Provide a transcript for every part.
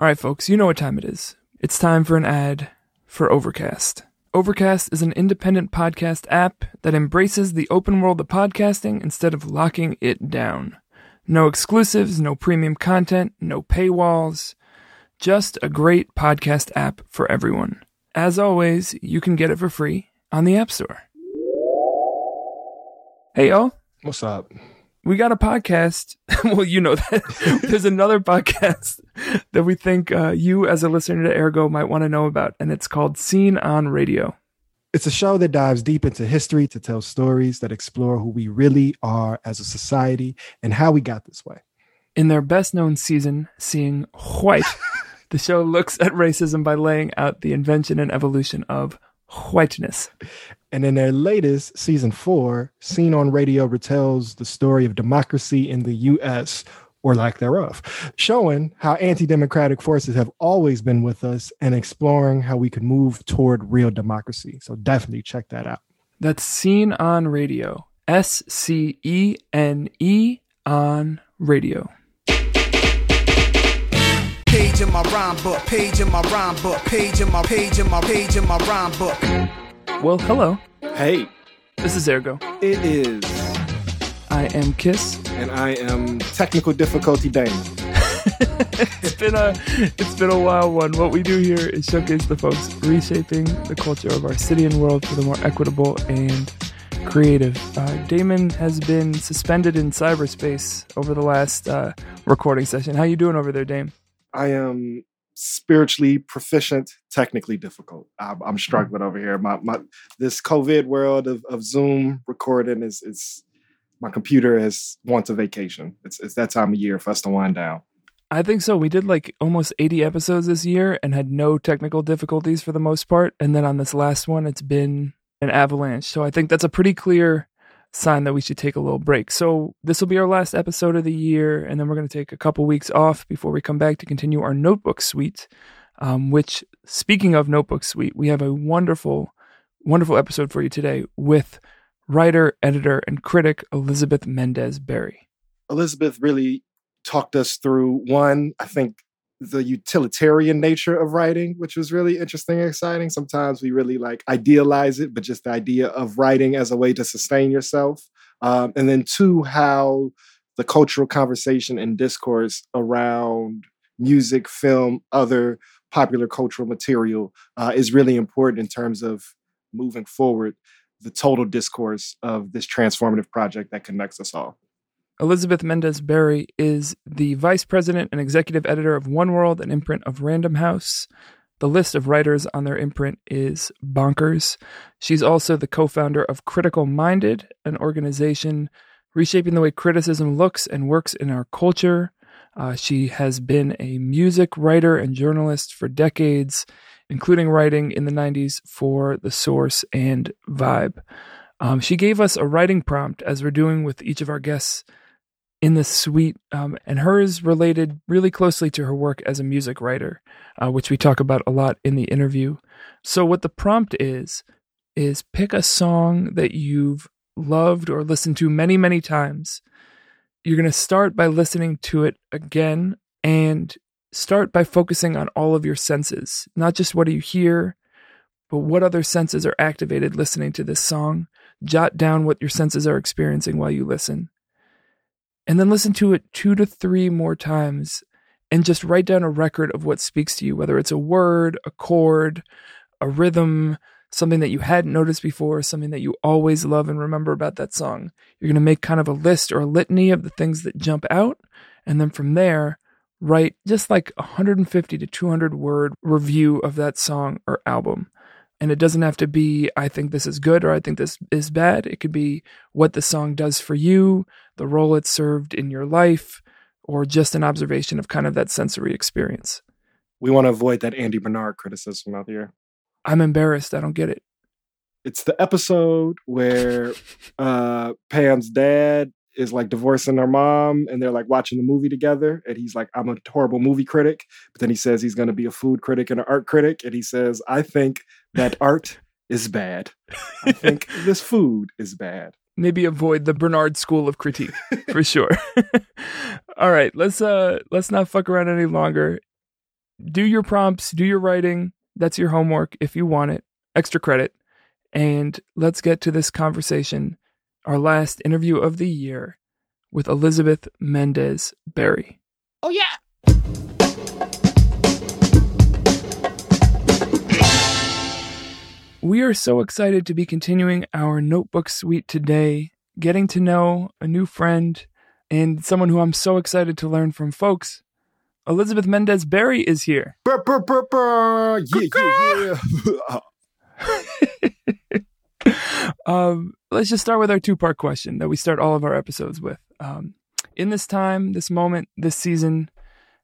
All right, folks, you know what time it is. It's time for an ad for Overcast. Overcast is an independent podcast app that embraces the open world of podcasting instead of locking it down. No exclusives, no premium content, no paywalls. Just a great podcast app for everyone. As always, you can get it for free on the App Store. Hey, y'all. What's up? We got a podcast. well, you know that there's another podcast that we think uh, you, as a listener to Ergo, might want to know about, and it's called Scene on Radio. It's a show that dives deep into history to tell stories that explore who we really are as a society and how we got this way. In their best known season, Seeing White, the show looks at racism by laying out the invention and evolution of whiteness. And in their latest season four, Scene on Radio retells the story of democracy in the US or lack thereof, showing how anti democratic forces have always been with us and exploring how we could move toward real democracy. So definitely check that out. That's Scene on Radio. S C E N E on Radio. Page in my rhyme book, page in my rhyme book, page in my page in my page in my rhyme book. Well, hello. Hey, This is Ergo. it is. I am Kiss. And I am technical difficulty Dane. It's been a it's been a wild one. What we do here is showcase the folks reshaping the culture of our city and world for the more equitable and creative. Uh, Damon has been suspended in cyberspace over the last uh, recording session. How you doing over there, Dame? I am spiritually proficient, technically difficult. I'm, I'm mm-hmm. struggling over here. My, my this COVID world of, of Zoom recording is is my computer is wants a vacation. It's it's that time of year for us to wind down. I think so. We did like almost 80 episodes this year and had no technical difficulties for the most part. And then on this last one, it's been an avalanche. So I think that's a pretty clear sign that we should take a little break. So this will be our last episode of the year. And then we're going to take a couple weeks off before we come back to continue our notebook suite. Um, which, speaking of notebook suite, we have a wonderful, wonderful episode for you today with writer, editor, and critic Elizabeth Mendez Berry. Elizabeth really talked us through one, I think the utilitarian nature of writing, which was really interesting and exciting. Sometimes we really like idealize it, but just the idea of writing as a way to sustain yourself. Um, and then two, how the cultural conversation and discourse around music, film, other popular cultural material uh, is really important in terms of moving forward the total discourse of this transformative project that connects us all. Elizabeth Mendez Berry is the vice president and executive editor of One World, an imprint of Random House. The list of writers on their imprint is bonkers. She's also the co founder of Critical Minded, an organization reshaping the way criticism looks and works in our culture. Uh, she has been a music writer and journalist for decades, including writing in the 90s for The Source and Vibe. Um, she gave us a writing prompt, as we're doing with each of our guests in the suite, um, and hers related really closely to her work as a music writer, uh, which we talk about a lot in the interview. So, what the prompt is, is pick a song that you've loved or listened to many, many times. You're going to start by listening to it again and start by focusing on all of your senses, not just what do you hear, but what other senses are activated listening to this song. Jot down what your senses are experiencing while you listen and then listen to it two to three more times and just write down a record of what speaks to you, whether it's a word, a chord, a rhythm, something that you hadn't noticed before, something that you always love and remember about that song. You're going to make kind of a list or a litany of the things that jump out. And then from there, write just like 150 to 200 word review of that song or album. And it doesn't have to be, I think this is good or I think this is bad. It could be what the song does for you, the role it served in your life, or just an observation of kind of that sensory experience. We want to avoid that Andy Bernard criticism out here. I'm embarrassed. I don't get it. It's the episode where uh, Pam's dad is like divorcing her mom and they're like watching the movie together and he's like i'm a horrible movie critic but then he says he's going to be a food critic and an art critic and he says i think that art is bad i think this food is bad maybe avoid the bernard school of critique for sure all right let's uh let's not fuck around any longer do your prompts, do your writing. That's your homework if you want it. Extra credit. And let's get to this conversation, our last interview of the year with Elizabeth Mendez Berry. Oh yeah. We are so excited to be continuing our notebook suite today, getting to know a new friend and someone who I'm so excited to learn from. Folks, Elizabeth Mendez Berry is here. Brr, brr, brr, brr. Yeah, yeah, yeah. um, let's just start with our two part question that we start all of our episodes with. Um, in this time, this moment, this season,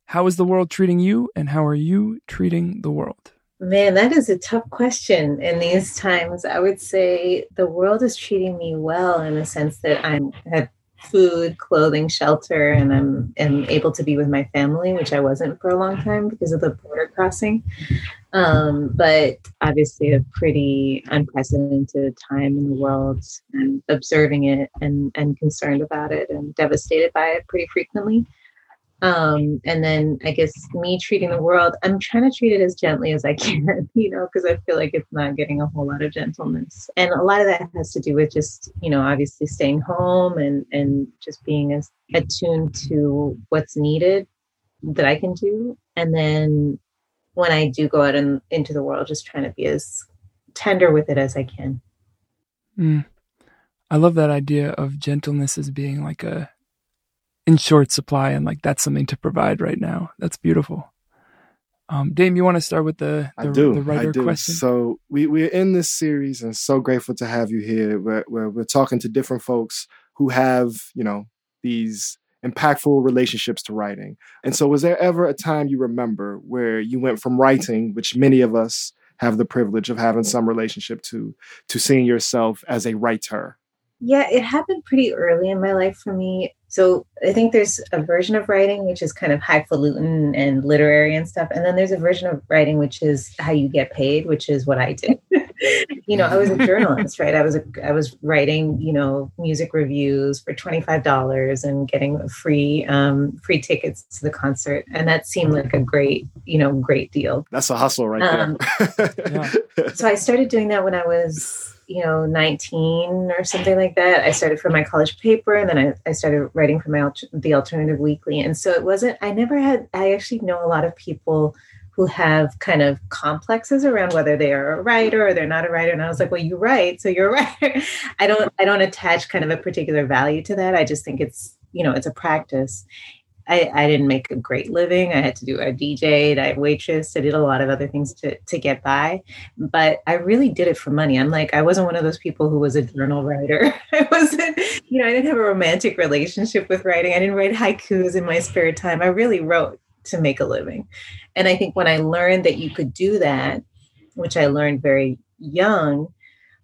how is the world treating you and how are you treating the world? Man, that is a tough question in these times. I would say the world is treating me well in the sense that I'm have food, clothing, shelter, and I'm am able to be with my family, which I wasn't for a long time because of the border crossing. Um, but obviously, a pretty unprecedented time in the world, and observing it and and concerned about it and devastated by it pretty frequently. Um, and then I guess me treating the world, I'm trying to treat it as gently as I can, you know, because I feel like it's not getting a whole lot of gentleness. And a lot of that has to do with just, you know, obviously staying home and and just being as attuned to what's needed that I can do. And then when I do go out and into the world, just trying to be as tender with it as I can. Mm. I love that idea of gentleness as being like a in short supply and like that's something to provide right now. That's beautiful. Um, Dame, you want to start with the the, I do. the writer I do. question? So we we're in this series and so grateful to have you here. Where, where we're talking to different folks who have you know these impactful relationships to writing. And so, was there ever a time you remember where you went from writing, which many of us have the privilege of having some relationship to, to seeing yourself as a writer? Yeah, it happened pretty early in my life for me. So I think there's a version of writing which is kind of highfalutin and literary and stuff, and then there's a version of writing which is how you get paid, which is what I did. you know, I was a journalist, right? I was a, I was writing, you know, music reviews for twenty five dollars and getting free um, free tickets to the concert, and that seemed like a great, you know, great deal. That's a hustle right Um, there. Yeah. So I started doing that when I was, you know, 19 or something like that. I started for my college paper and then I, I started writing for my alter- the alternative weekly. And so it wasn't, I never had, I actually know a lot of people who have kind of complexes around whether they are a writer or they're not a writer. And I was like, well, you write, so you're a writer. I don't, I don't attach kind of a particular value to that. I just think it's, you know, it's a practice. I, I didn't make a great living. I had to do I DJ'd, I waitress, I did a lot of other things to to get by. But I really did it for money. I'm like, I wasn't one of those people who was a journal writer. I wasn't, you know, I didn't have a romantic relationship with writing. I didn't write haikus in my spare time. I really wrote to make a living. And I think when I learned that you could do that, which I learned very young,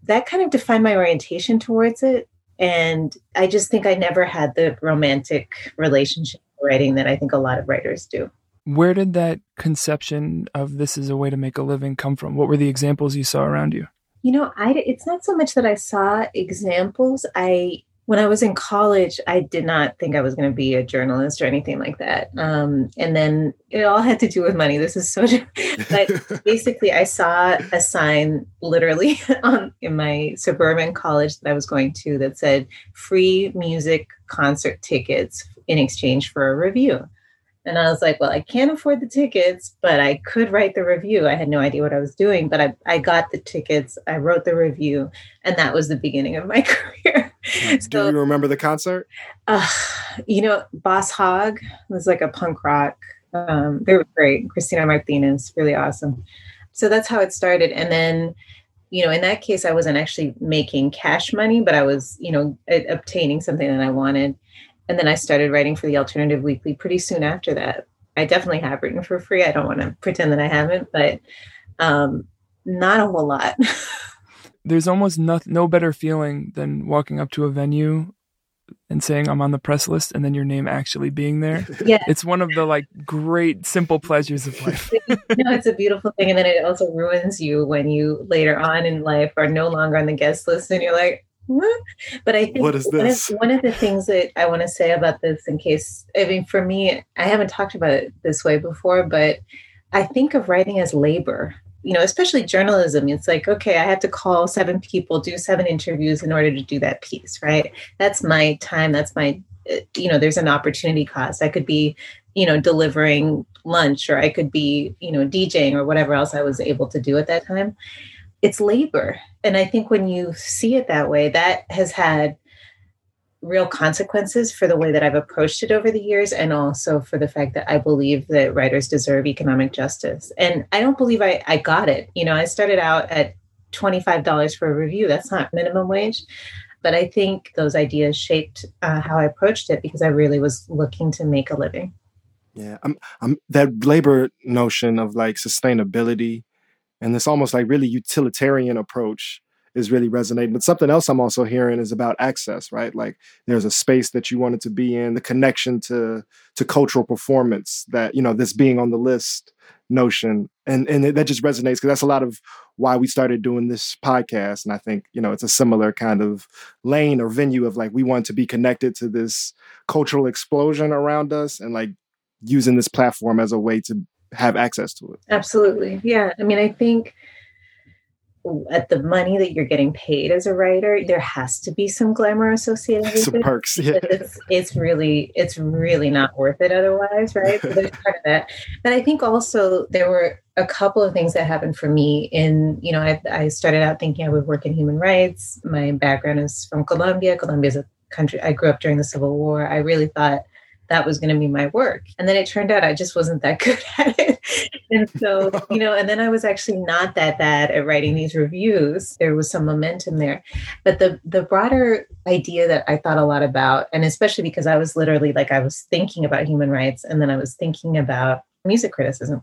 that kind of defined my orientation towards it. And I just think I never had the romantic relationship writing that I think a lot of writers do. Where did that conception of this is a way to make a living come from? What were the examples you saw around you? You know, I it's not so much that I saw examples. I when I was in college, I did not think I was going to be a journalist or anything like that. Um, and then it all had to do with money. This is so, but basically, I saw a sign literally on in my suburban college that I was going to that said free music concert tickets in exchange for a review. And I was like, well, I can't afford the tickets, but I could write the review. I had no idea what I was doing, but I, I got the tickets, I wrote the review, and that was the beginning of my career. Do you remember the concert? Uh, you know, Boss Hog was like a punk rock. Um, they were great. Cristina Martinez, really awesome. So that's how it started. And then, you know, in that case, I wasn't actually making cash money, but I was, you know, obtaining something that I wanted. And then I started writing for the Alternative Weekly pretty soon after that. I definitely have written for free. I don't want to pretend that I haven't, but um, not a whole lot. There's almost no, no better feeling than walking up to a venue and saying I'm on the press list and then your name actually being there. yeah, It's one of the like great simple pleasures of life. know, it's a beautiful thing. And then it also ruins you when you later on in life are no longer on the guest list and you're like? But I think What is one this? of, one of the things that I want to say about this, in case, I mean, for me, I haven't talked about it this way before, but I think of writing as labor. You know, especially journalism. It's like, okay, I have to call seven people, do seven interviews in order to do that piece, right? That's my time. That's my, uh, you know, there's an opportunity cost. I could be, you know, delivering lunch or I could be, you know, DJing or whatever else I was able to do at that time. It's labor. And I think when you see it that way, that has had real consequences for the way that I've approached it over the years, and also for the fact that I believe that writers deserve economic justice. And I don't believe I, I got it. You know, I started out at $25 for a review, that's not minimum wage. But I think those ideas shaped uh, how I approached it because I really was looking to make a living. Yeah, I'm, I'm that labor notion of like sustainability and this almost like really utilitarian approach is really resonating. But something else I'm also hearing is about access, right? Like there's a space that you wanted to be in, the connection to to cultural performance that, you know, this being on the list notion. And and that just resonates because that's a lot of why we started doing this podcast. And I think, you know, it's a similar kind of lane or venue of like we want to be connected to this cultural explosion around us and like using this platform as a way to have access to it. Absolutely. Yeah. I mean, I think at the money that you're getting paid as a writer, there has to be some glamour associated with some it. perks. Yeah. It's, it's really, it's really not worth it otherwise, right? So there's part of that. But I think also there were a couple of things that happened for me in, you know, I, I started out thinking I would work in human rights. My background is from Colombia. Colombia is a country I grew up during the Civil War. I really thought that was going to be my work. And then it turned out I just wasn't that good at it. and so, you know, and then I was actually not that bad at writing these reviews. There was some momentum there. But the the broader idea that I thought a lot about, and especially because I was literally like I was thinking about human rights and then I was thinking about music criticism.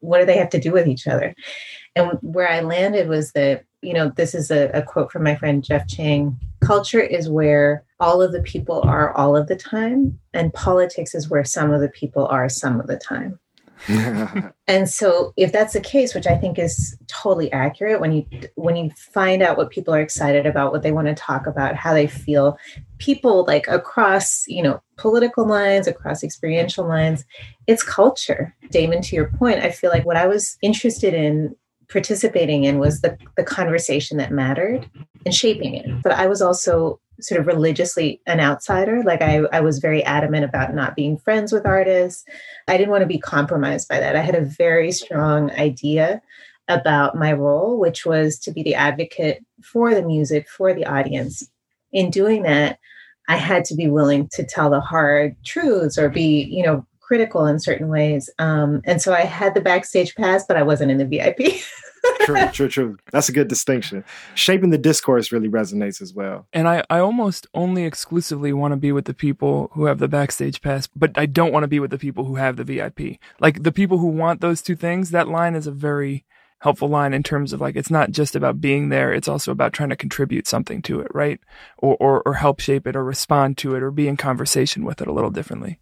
What do they have to do with each other? And where I landed was that, you know, this is a, a quote from my friend Jeff Chang culture is where all of the people are all of the time, and politics is where some of the people are some of the time. and so if that's the case which i think is totally accurate when you when you find out what people are excited about what they want to talk about how they feel people like across you know political lines across experiential lines it's culture damon to your point i feel like what i was interested in participating in was the, the conversation that mattered and shaping it. But I was also sort of religiously an outsider. Like I, I was very adamant about not being friends with artists. I didn't want to be compromised by that. I had a very strong idea about my role, which was to be the advocate for the music, for the audience. In doing that, I had to be willing to tell the hard truths or be, you know, critical in certain ways. Um, and so I had the backstage pass, but I wasn't in the VIP. true, true, true. That's a good distinction. Shaping the discourse really resonates as well. And I, I almost only exclusively want to be with the people who have the backstage pass, but I don't want to be with the people who have the VIP. Like the people who want those two things, that line is a very helpful line in terms of like it's not just about being there it's also about trying to contribute something to it right or, or or help shape it or respond to it or be in conversation with it a little differently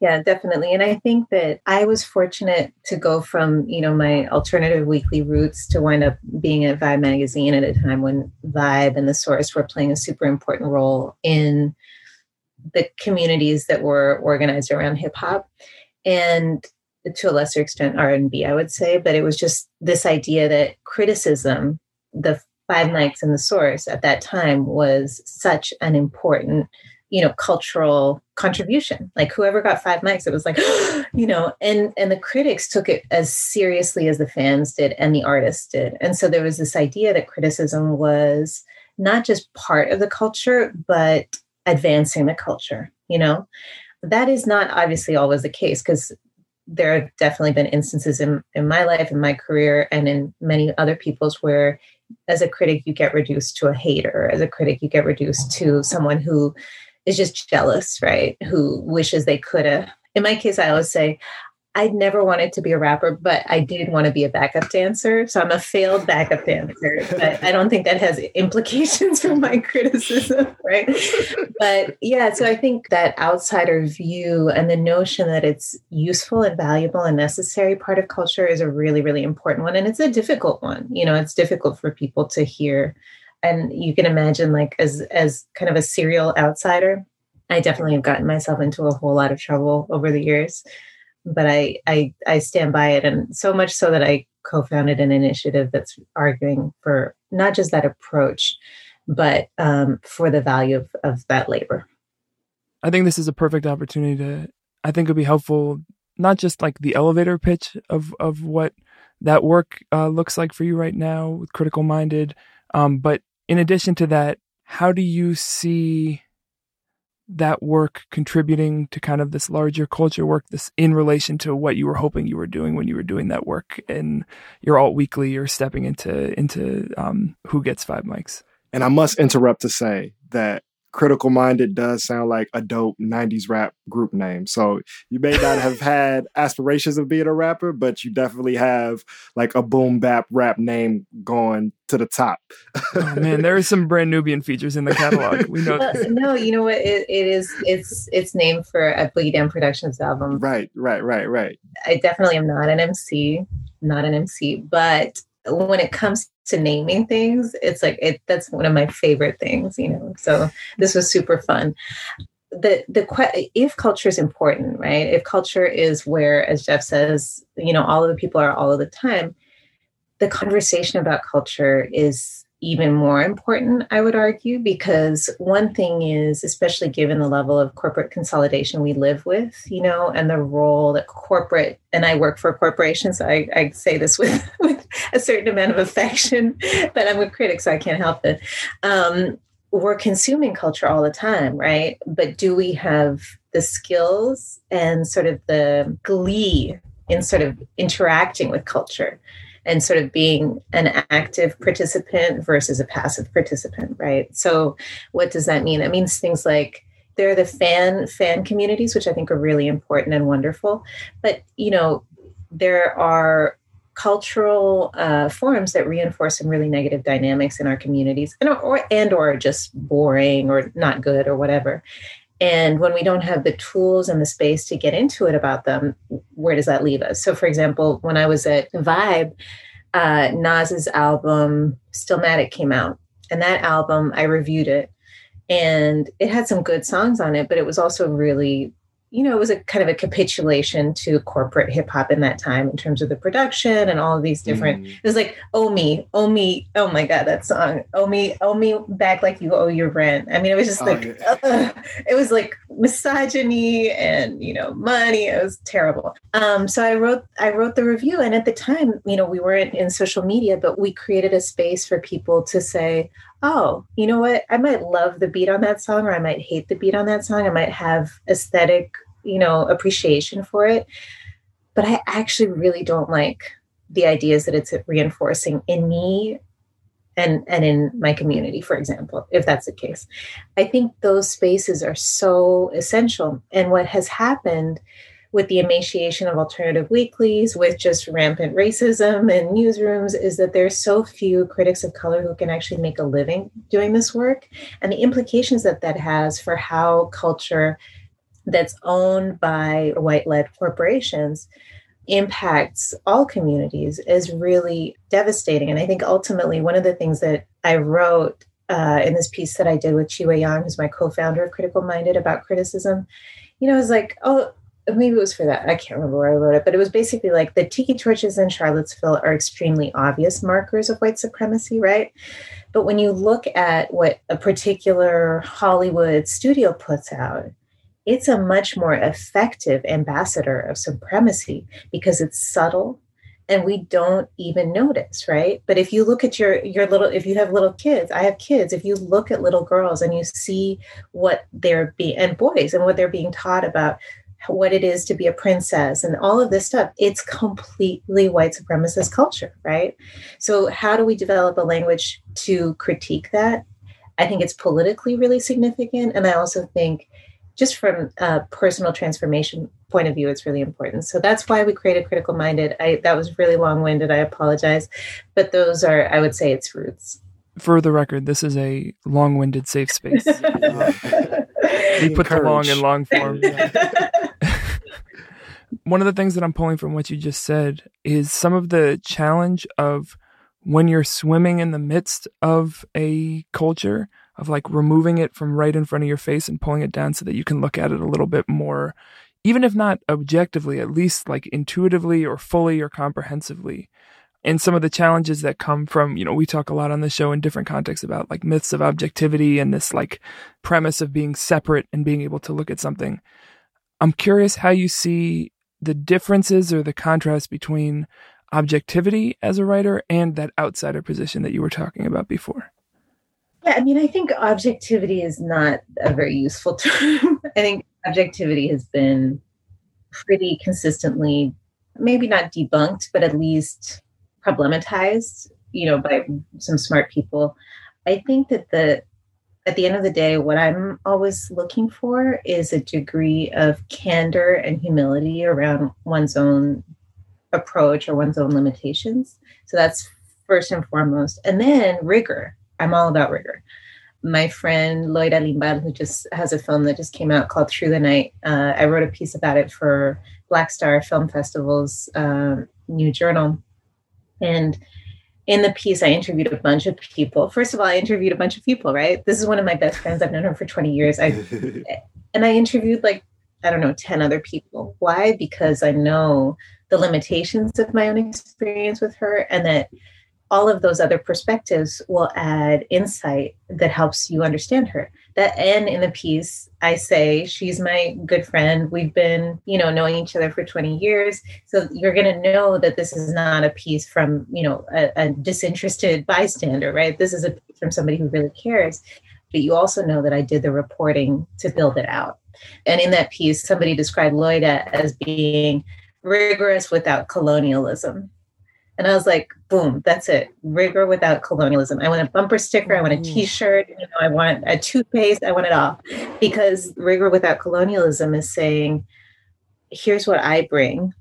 yeah, definitely. And I think that I was fortunate to go from, you know, my alternative weekly roots to wind up being at Vibe magazine at a time when Vibe and the Source were playing a super important role in the communities that were organized around hip hop and to a lesser extent R&B, I would say, but it was just this idea that criticism, the five mics and the source at that time was such an important you know cultural contribution. Like whoever got five mics it was like you know and and the critics took it as seriously as the fans did and the artists did. And so there was this idea that criticism was not just part of the culture but advancing the culture you know? That is not obviously always the case because there have definitely been instances in, in my life in my career and in many other people's where as a critic you get reduced to a hater. As a critic you get reduced to someone who is just jealous, right? Who wishes they could have. In my case, I always say, I'd never wanted to be a rapper, but I did want to be a backup dancer. So I'm a failed backup dancer. But I don't think that has implications for my criticism, right? But yeah, so I think that outsider view and the notion that it's useful and valuable and necessary part of culture is a really, really important one. And it's a difficult one. You know, it's difficult for people to hear and you can imagine like as as kind of a serial outsider i definitely have gotten myself into a whole lot of trouble over the years but I, I I stand by it, and so much so that I co-founded an initiative that's arguing for not just that approach, but um, for the value of, of that labor. I think this is a perfect opportunity to. I think it'd be helpful, not just like the elevator pitch of of what that work uh, looks like for you right now with critical minded, um, but in addition to that, how do you see that work contributing to kind of this larger culture work this in relation to what you were hoping you were doing when you were doing that work in your alt weekly or stepping into into um, who gets five mics? And i must interrupt to say that critical minded does sound like a dope 90s rap group name. So you may not have had aspirations of being a rapper but you definitely have like a boom bap rap name going to the top. Oh man there are some brand nubian features in the catalog. We know well, no you know what? It, it is it's it's named for a boogie down productions album. Right right right right. I definitely am not an mc not an mc but when it comes to naming things it's like it that's one of my favorite things you know so this was super fun. The the if culture is important right? If culture is where as jeff says you know all of the people are all of the time the conversation about culture is even more important, I would argue, because one thing is, especially given the level of corporate consolidation we live with, you know, and the role that corporate, and I work for corporations, so I, I say this with, with a certain amount of affection, but I'm a critic, so I can't help it. Um, we're consuming culture all the time, right? But do we have the skills and sort of the glee in sort of interacting with culture? And sort of being an active participant versus a passive participant, right? So, what does that mean? That means things like there are the fan fan communities, which I think are really important and wonderful, but you know, there are cultural uh, forms that reinforce some really negative dynamics in our communities and or and or just boring or not good or whatever and when we don't have the tools and the space to get into it about them, where does that leave us? So, for example, when I was at Vibe, uh, Nas's album Stillmatic came out. And that album, I reviewed it and it had some good songs on it, but it was also really you know, it was a kind of a capitulation to corporate hip hop in that time in terms of the production and all of these different. Mm. It was like, "Oh me, oh me, oh my god, that song, oh me, oh me, back like you owe your rent." I mean, it was just oh, like, yeah. it was like misogyny and you know, money. It was terrible. Um, so I wrote, I wrote the review, and at the time, you know, we weren't in social media, but we created a space for people to say, oh, you know what? I might love the beat on that song or I might hate the beat on that song. I might have aesthetic, you know, appreciation for it. But I actually really don't like the ideas that it's reinforcing in me and and in my community for example if that's the case i think those spaces are so essential and what has happened with the emaciation of alternative weeklies, with just rampant racism in newsrooms, is that there's so few critics of color who can actually make a living doing this work. And the implications that that has for how culture that's owned by white led corporations impacts all communities is really devastating. And I think ultimately, one of the things that I wrote uh, in this piece that I did with Chi-hui Yang, who's my co founder of Critical Minded about criticism, you know, is like, oh, maybe it was for that. I can't remember where I wrote it, but it was basically like the tiki torches in Charlottesville are extremely obvious markers of white supremacy, right? But when you look at what a particular Hollywood studio puts out, it's a much more effective ambassador of supremacy because it's subtle and we don't even notice right but if you look at your your little if you have little kids i have kids if you look at little girls and you see what they're being and boys and what they're being taught about what it is to be a princess and all of this stuff it's completely white supremacist culture right? So how do we develop a language to critique that? I think it's politically really significant. And i also think just from a personal transformation point of view it's really important. So that's why we created critical minded. I that was really long-winded. I apologize. But those are i would say its roots. For the record this is a long-winded safe space. We put the long in long form one of the things that I'm pulling from what you just said is some of the challenge of when you're swimming in the midst of a culture of like removing it from right in front of your face and pulling it down so that you can look at it a little bit more even if not objectively, at least like intuitively or fully or comprehensively. And some of the challenges that come from, you know, we talk a lot on the show in different contexts about like myths of objectivity and this like premise of being separate and being able to look at something. I'm curious how you see the differences or the contrast between objectivity as a writer and that outsider position that you were talking about before. Yeah, I mean, I think objectivity is not a very useful term. I think objectivity has been pretty consistently, maybe not debunked, but at least problematized, you know, by some smart people. I think that the at the end of the day, what I'm always looking for is a degree of candor and humility around one's own approach or one's own limitations. So that's first and foremost. And then rigor. I'm all about rigor. My friend Loira Limbal, who just has a film that just came out called Through the Night, uh, I wrote a piece about it for Black Star Film Festival's uh, new journal. And in the piece, I interviewed a bunch of people. First of all, I interviewed a bunch of people, right? This is one of my best friends. I've known her for 20 years. I and I interviewed like, I don't know, 10 other people. Why? Because I know the limitations of my own experience with her and that all of those other perspectives will add insight that helps you understand her that and in the piece i say she's my good friend. We've been you know knowing each other for 20 years. So you're going to know that this is not a piece from you know a, a disinterested bystander right? This is a piece from somebody who really cares. But you also know that i did the reporting to build it out. And in that piece somebody described loira as being rigorous without colonialism. And I was like, boom, that's it. Rigor without colonialism. I want a bumper sticker. I want a mm. t-shirt. You know, I want a toothpaste. I want it all. Because rigor without colonialism is saying, here's what I bring,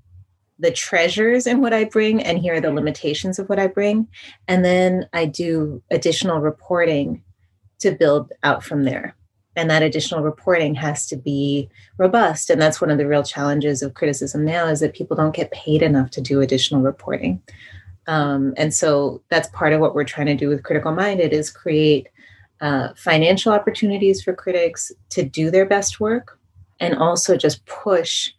the treasures in what I bring, and here are the limitations of what I bring. And then I do additional reporting to build out from there and that additional reporting has to be robust. And that's one of the real challenges of criticism now is that people don't get paid enough to do additional reporting. Um, and so that's part of what we're trying to do with critical minded is create uh, financial opportunities for critics to do their best work and also just push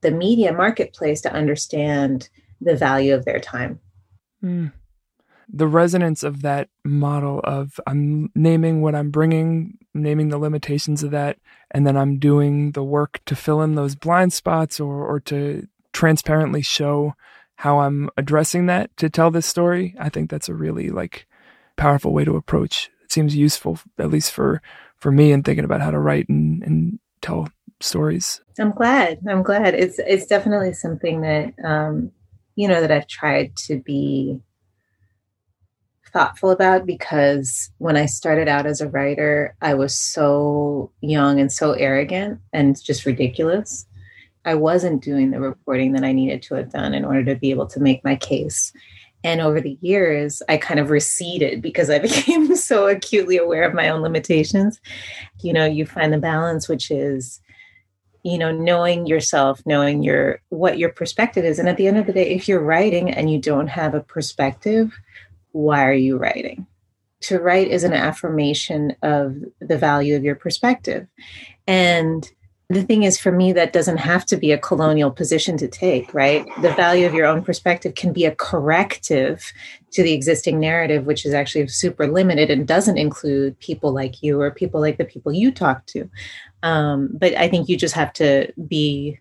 the media marketplace to understand the value of their time. Mm the resonance of that model of I'm naming what I'm bringing, naming the limitations of that, and then I'm doing the work to fill in those blind spots or, or to transparently show how I'm addressing that to tell this story. I think that's a really like powerful way to approach. It seems useful, at least for for me, in thinking about how to write and, and tell stories. I'm glad. I'm glad. It's it's definitely something that um, you know that I've tried to be thoughtful about because when I started out as a writer, I was so young and so arrogant and just ridiculous. I wasn't doing the reporting that I needed to have done in order to be able to make my case. And over the years, I kind of receded because I became so acutely aware of my own limitations. You know, you find the balance, which is, you know, knowing yourself, knowing your what your perspective is. And at the end of the day, if you're writing and you don't have a perspective, why are you writing? To write is an affirmation of the value of your perspective. And the thing is, for me, that doesn't have to be a colonial position to take, right? The value of your own perspective can be a corrective to the existing narrative, which is actually super limited and doesn't include people like you or people like the people you talk to. Um, but I think you just have to be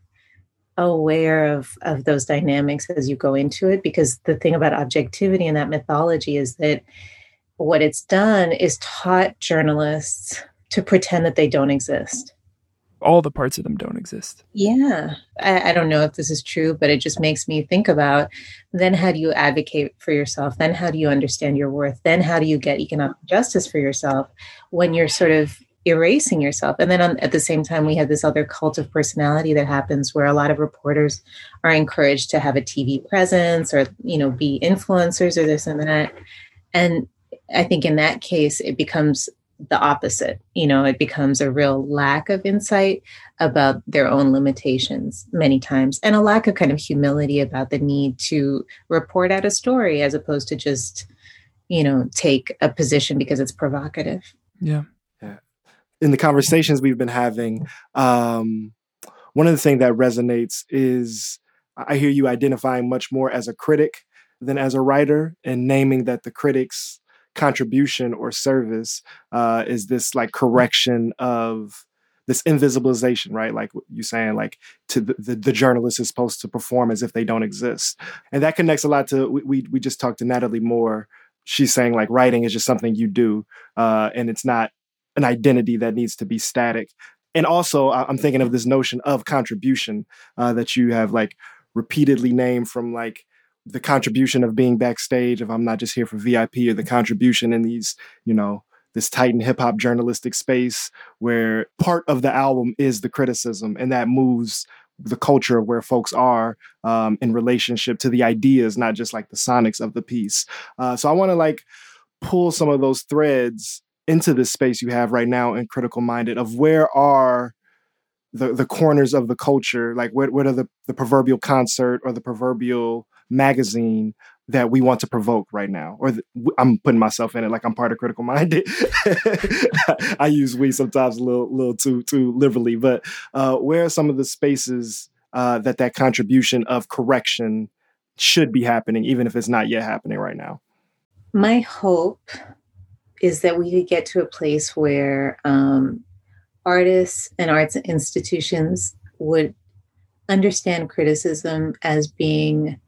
aware of of those dynamics as you go into it because the thing about objectivity and that mythology is that what it's done is taught journalists to pretend that they don't exist. All the parts of them don't exist. Yeah. I, I, don't know if this is true but it just makes me think about then how do you advocate for yourself? Then how do you understand your worth? Then how do you get economic justice for yourself when you're sort of erasing yourself. And then on, at the same time, we have this other cult of personality that happens where a lot of reporters are encouraged to have a TV presence or, you know, be influencers or this and that. And I think in that case, it becomes the opposite. You know, it becomes a real lack of insight about their own limitations many times and a lack of kind of humility about the need to report out a story as opposed to just, you know, take a position because it's provocative. Yeah in the conversations we've been having, um, one of the things that resonates is I hear you identifying much more as a critic than as a writer and naming that the critic's contribution or service uh, is this like correction of this invisibilization, right? Like you saying, like to the, the, the, journalist is supposed to perform as if they don't exist. And that connects a lot to, we, we, we just talked to Natalie Moore. She's saying like writing is just something you do uh, and it's not an identity that needs to be static. And also, I'm thinking of this notion of contribution uh, that you have like repeatedly named from like the contribution of being backstage if i'm not just here for vip or the contribution in these you know this titan hip hop journalistic space where part of the album is the criticism and that moves the culture of where folks are um, in relationship to the ideas not just like the sonics of the piece uh, so i want to like pull some of those threads into this space you have right now in critical minded of where are the the corners of the culture like what what are the the proverbial concert or the proverbial magazine that we want to provoke right now? Or the, i'm putting myself in it like i'm part of critical minded. I use we sometimes a little little too too liberally but uh, where are some of the spaces uh, that that contribution of correction should be happening even if it's not yet happening right now? My hope is that we could get to a place where um, artists and arts institutions would understand criticism as being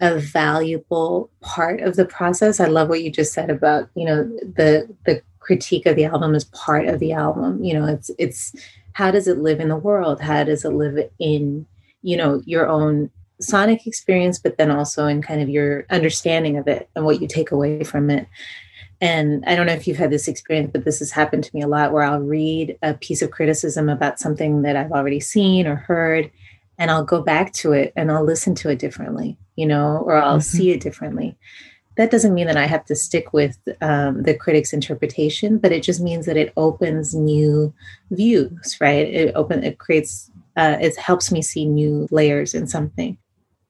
a valuable part of the process. I love what you just said about, you know, the the critique of the album is part of the album. You know, it's it's how does it live in the world? How does it live in, you know, your own sonic experience, but then also in kind of your understanding of it and what you take away from it. And I don't know if you've had this experience, but this has happened to me a lot where I'll read a piece of criticism about something that I've already seen or heard, and I'll go back to it and I'll listen to it differently, you know, or I'll mm-hmm. see it differently. That doesn't mean that I have to stick with um, the critic's interpretation, but it just means that it opens new views, right? It open, it creates, uh, it helps me see new layers in something.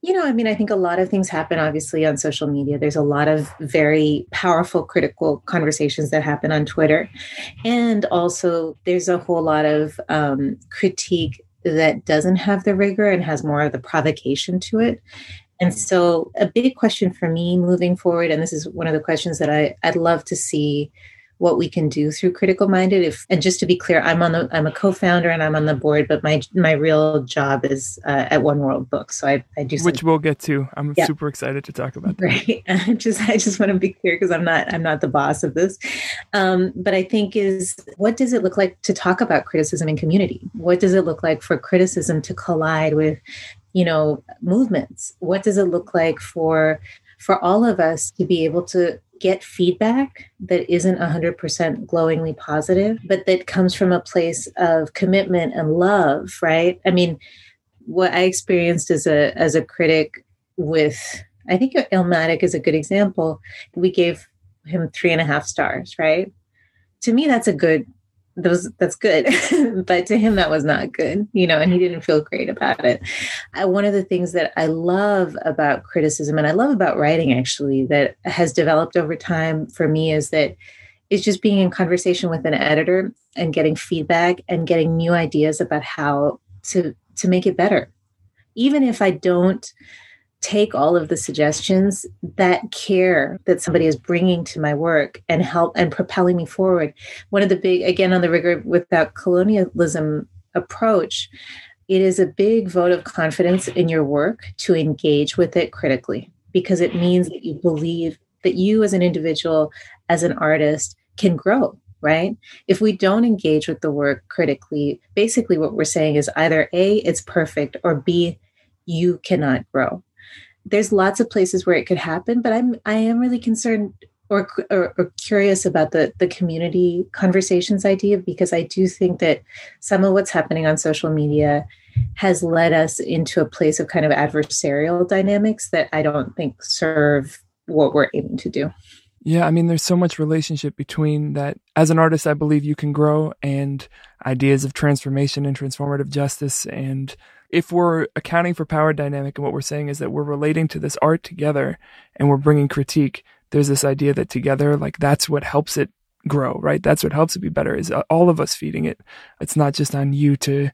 You know, I mean, I think a lot of things happen obviously on social media. There's a lot of very powerful critical conversations that happen on Twitter. And also, there's a whole lot of um, critique that doesn't have the rigor and has more of the provocation to it. And so, a big question for me moving forward, and this is one of the questions that I, I'd love to see what we can do through critical minded. If and just to be clear i'm on the i'm a co-founder and i'm on the board but my my real job is uh, at one world books. So i, I do which we'll get to. I'm yeah. super excited to talk about that. right. I just i just want to be clear because i'm not i'm not the boss of this. Um, but i think is what does it look like to talk about criticism in community? What does it look like for criticism to collide with you know movements? What does it look like for for all of us to be able to get feedback that isn't 100% glowingly positive, but that comes from a place of commitment and love, right? I mean, what I experienced as a as a critic with I think Illmatic is a good example. We gave him three and a half stars, right? To me, that's a good those that's good. But to him that was not good you know and he didn't feel great about it. I, one of the things that i love about criticism and i love about writing actually that has developed over time for me is that it's just being in conversation with an editor and getting feedback and getting new ideas about how to to make it better. Even if i don't take all of the suggestions that care that somebody is bringing to my work and help and propelling me forward. One of the big again on the rigor without colonialism approach it is a big vote of confidence in your work to engage with it critically because it means that you believe that you as an individual as an artist can grow right? If we don't engage with the work critically basically what we're saying is either a it's perfect or b you cannot grow there's lots of places where it could happen, but I'm I am really concerned or, or, or, curious about the the community conversations idea because I do think that some of what's happening on social media has led us into a place of kind of adversarial dynamics that I don't think serve what we're aiming to do. Yeah, I mean, there's so much relationship between that. As an artist, I believe you can grow and ideas of transformation and transformative justice and if we're accounting for power dynamic and what we're saying is that we're relating to this art together and we're bringing critique, there's this idea that together, like that's what helps it grow, right? That's what helps it be better is uh, all of us feeding it. It's not just on you to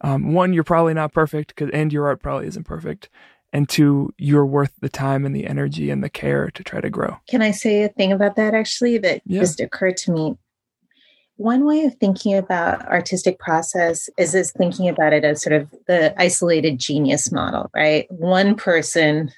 um, one, you're probably not perfect, cause, and your art probably isn't perfect. And two, you're worth the time and the energy and the care to try to grow. Can I say a thing about that actually that Yeah. just occurred to me? One way of thinking about artistic process is is thinking about it as sort of the isolated genius model, right? One person,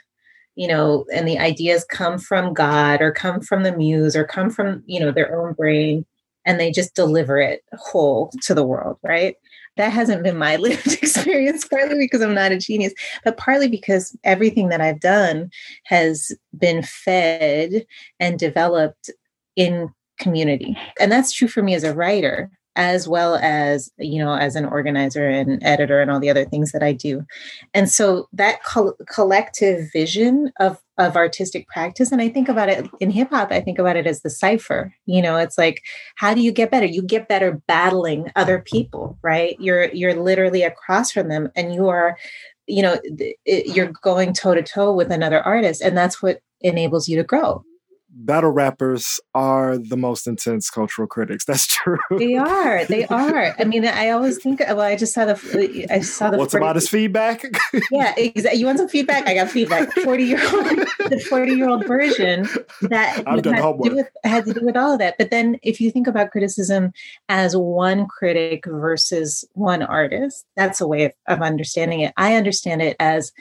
you know, and the ideas come from God or come from the muse or come from, you know, their own brain and they just deliver it whole to the world, right? That hasn't been my lived experience, partly because I'm not a genius, but partly because everything that I've done has been fed and developed in community. And that's true for me as a writer as well as you know as an organizer and editor and all the other things that I do. And so that col- collective vision of of artistic practice and I think about it in hip hop I think about it as the cipher. You know, it's like how do you get better? You get better battling other people, right? You're you're literally across from them and you are you know it, you're going toe to toe with another artist and that's what enables you to grow. Battle rappers are the most intense cultural critics. That's true. They are. They are. I mean, I always think. Well, I just saw the. I saw the. What's about his feedback? Yeah, exactly. You want some feedback? I got feedback. Forty year old, the forty year old version that I've done had, to homework. with, had to do with all of that. But then, if you think about criticism as one critic versus one artist, that's a way of, of understanding it. I understand it as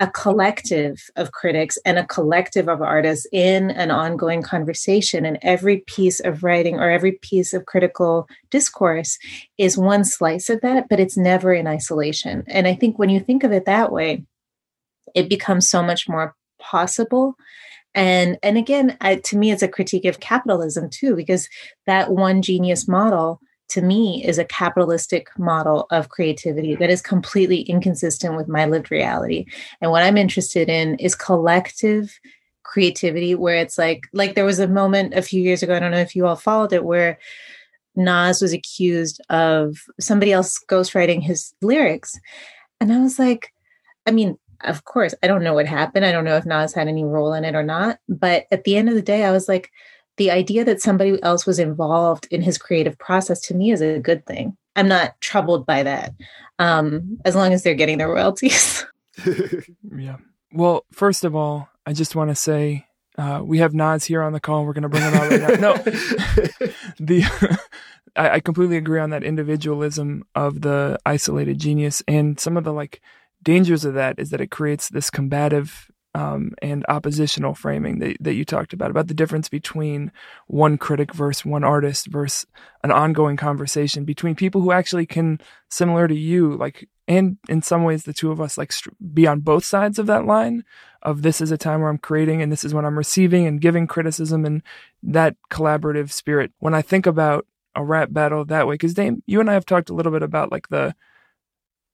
a collective of critics and a collective of artists in an ongoing conversation. And every piece of writing or every piece of critical discourse is one slice of that, but it's never in isolation. And I think when you think of it that way, it becomes so much more possible. And and again, I, to me, it's a critique of capitalism too, because that one genius model to me is a capitalistic model of creativity that is completely inconsistent with my lived reality. And what I'm interested in is collective creativity where it's like like there was a moment a few years ago i don't know if you all followed it where nas was accused of somebody else ghostwriting his lyrics. And i was like i mean of course i don't know what happened. I don't know if nas had any role in it or not. But at the end of the day i was like the idea that somebody else was involved in his creative process to me is a good thing i'm not troubled by that um, as long as they're getting their royalties Yeah. Well, first of all, I just want to say uh, we have Nas here on the call. We're going to bring him out right now. No, the I, I completely agree on that individualism of the isolated genius, and some of the like dangers of that is that it creates this combative um, and oppositional framing that that you talked about about the difference between one critic versus one artist versus an ongoing conversation between people who actually can, similar to you, like and in some ways the two of us like be on both sides of that line of this is a time where i'm creating and this is when i'm receiving and giving criticism and that collaborative spirit. When i think about a rap battle that way because dame you and i have talked a little bit about like the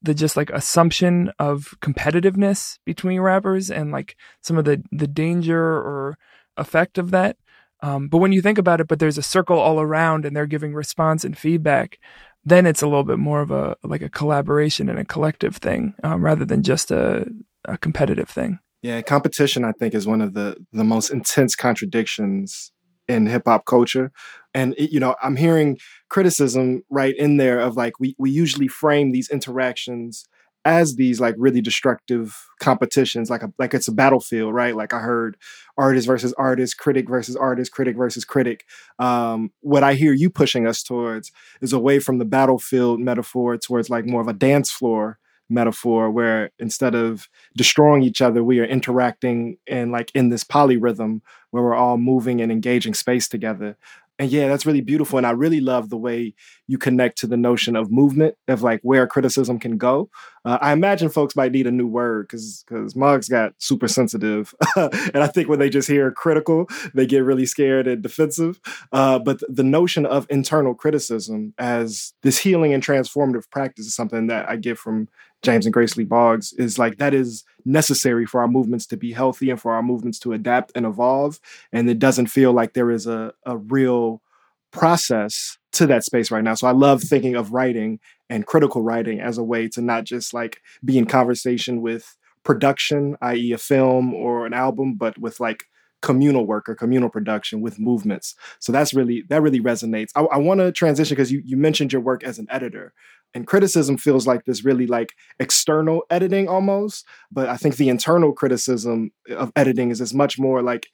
the just like assumption of competitiveness between rappers and like some of the the danger or effect of that um, but when you think about it but there's a circle all around and they're giving response and feedback then it's a little bit more of a like a collaboration and a collective thing um, rather than just a, a competitive thing. Yeah, competition I think is one of the the most intense contradictions in hip hop culture. And it, you know, I'm hearing criticism right in there of like we we usually frame these interactions as these like really destructive competitions like a like it's a battlefield right like i heard artist versus artist critic versus artist critic versus critic um what i hear you pushing us towards is away from the battlefield metaphor towards like more of a dance floor metaphor where instead of destroying each other we are interacting and like in this polyrhythm where we're all moving and engaging space together. And yeah that's really beautiful and i really love the way you connect to the notion of movement of like where criticism can go. Uh, i imagine folks might need a new word because because mugs got super sensitive and i think when they just hear critical they get really scared and defensive. Uh, but the notion of internal criticism as this healing and transformative practice is something that i get from James and Grace Lee Boggs is like that is necessary for our movements to be healthy and for our movements to adapt and evolve. And it doesn't feel like there is a, a real process to that space right now. So I love thinking of writing and critical writing as a way to not just like be in conversation with production, i.e., a film or an album, but with like communal work or communal production with movements. So that's really that really resonates. I, I want to transition because you you mentioned your work as an editor, and criticism feels like this really like external editing almost. But I think the internal criticism of editing is as much more like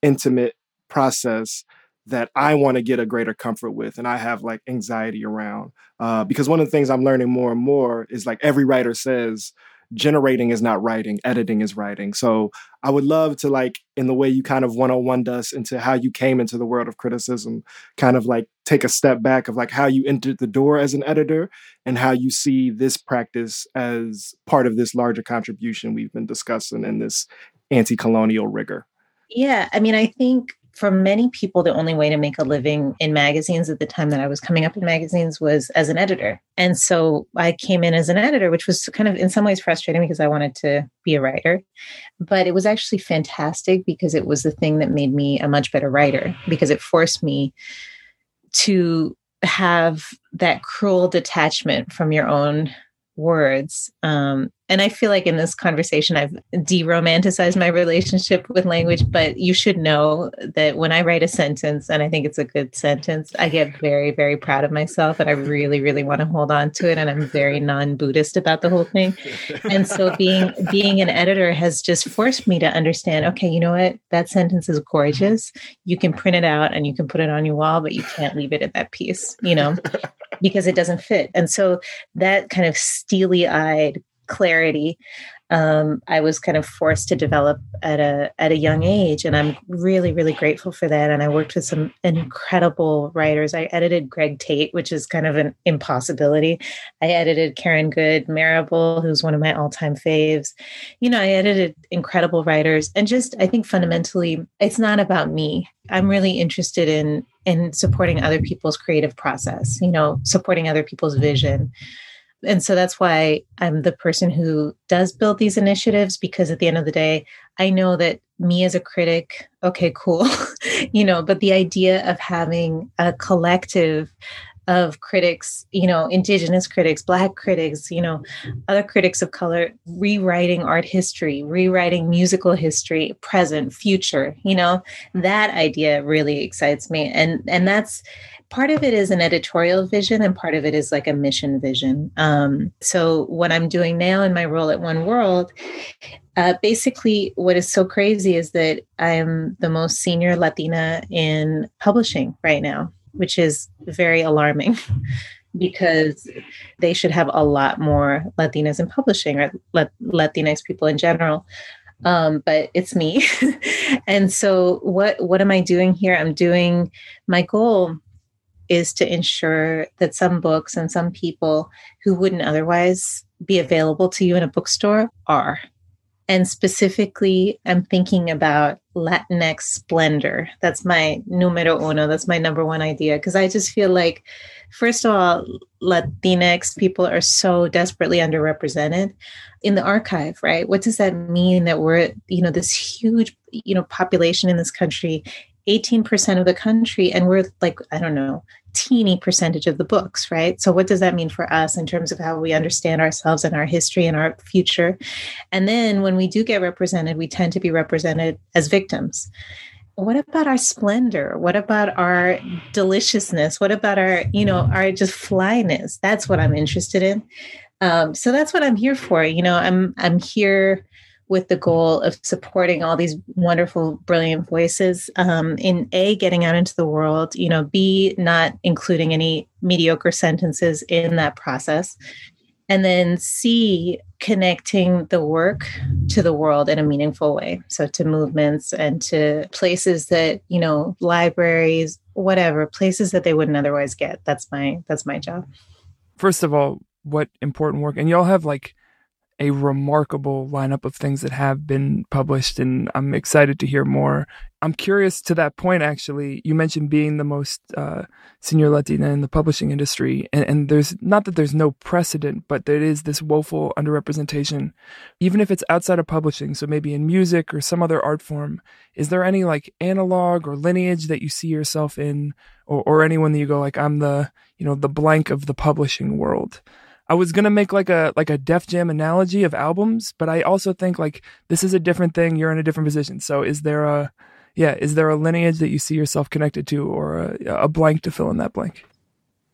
intimate process that I want to get a greater comfort with and I have like anxiety around. Uh, because one of the things I'm learning more and more is like every writer says, generating is not writing, editing is writing. So I would love to like in the way you kind of 101 us into how you came into the world of criticism, kind of like take a step back of like how you entered the door as an editor and how you see this practice as part of this larger contribution we've been discussing in this anti-colonial rigor. Yeah, I mean I think for many people, the only way to make a living in magazines at the time that I was coming up in magazines was as an editor. And so I came in as an editor, which was kind of in some ways frustrating because I wanted to be a writer. But it was actually fantastic because it was the thing that made me a much better writer because it forced me to have that cruel detachment from your own words um, and I feel like in this conversation, I've de romanticized my relationship with language, but you should know that when I write a sentence and I think it's a good sentence, I get very, very proud of myself and I really, really want to hold on to it. And I'm very non Buddhist about the whole thing. And so being, being an editor has just forced me to understand okay, you know what? That sentence is gorgeous. You can print it out and you can put it on your wall, but you can't leave it at that piece, you know, because it doesn't fit. And so that kind of steely eyed clarity um, I was kind of forced to develop at a at a young age, and I'm really really grateful for that. And I worked with some incredible writers. I edited Greg Tate, which is kind of an impossibility. I edited Karen Good Marable, who's one of my all time faves. You know, I edited incredible writers, and just I think fundamentally, it's not about me. I'm really interested in in supporting other people's creative process. You know, supporting other people's vision and so that's why I'm the person who does build these initiatives because at the end of the day, I know that me as a critic, okay, cool, you know, but the idea of having a collective of critics, you know, indigenous critics, black critics, you know, other critics of color rewriting art history, rewriting musical history, present, future, you know, that idea really excites me. And and that's part of it is an editorial vision and part of it is like a mission vision. Um, so, what I'm doing now in my role at One World, uh, basically, what is so crazy is that I'm the most senior Latina in publishing right now, which is very alarming. because they should have a lot more Latinas in publishing or Latinx people in general. Um, but it's me. and so what what am I doing here? I'm doing my goal is to ensure that some books and some people who wouldn't otherwise be available to you in a bookstore are. And specifically, I'm thinking about Latinx splendor. That's my numero uno. That's my number one idea. Because I just feel like, first of all, Latinx people are so desperately underrepresented in the archive, right? What does that mean that we're, you know, this huge, you know, population in this country 18% of the country and we're like i don't know teeny percentage of the books, right? So, what does that mean for us in terms of how we understand ourselves and our history and our future? And then when we do get represented, we tend to be represented as victims. What about our splendor? What about our deliciousness? What about our, you know, our just flyness? That's what I'm interested in. Um, so that's what I'm here for. You know, I'm I'm here with the goal of supporting all these wonderful, brilliant voices um, in A, getting out into the world, you know, B, not including any mediocre sentences in that process. And then C, connecting the work to the world in a meaningful way. So to movements and to places that, you know, libraries, whatever, places that they wouldn't otherwise get. That's my that's my job. First of all, what important work and y'all have like a remarkable lineup of things that have been published, and I'm excited to hear more. I'm curious to that point, actually. You mentioned being the most uh, senior Latina in the publishing industry, and, and there's not that there's no precedent, but there is this woeful underrepresentation, even if it's outside of publishing. So maybe in music or some other art form. Is there any like analog or lineage that you see yourself in, or, or anyone that you go like, I'm the, you know, the blank of the publishing world? I was gonna make like a like a Def Jam analogy of albums, but I also think like this is a different thing. You're in a different position. So is there a yeah, is there a lineage that you see yourself connected to, or a, a blank to fill in that blank?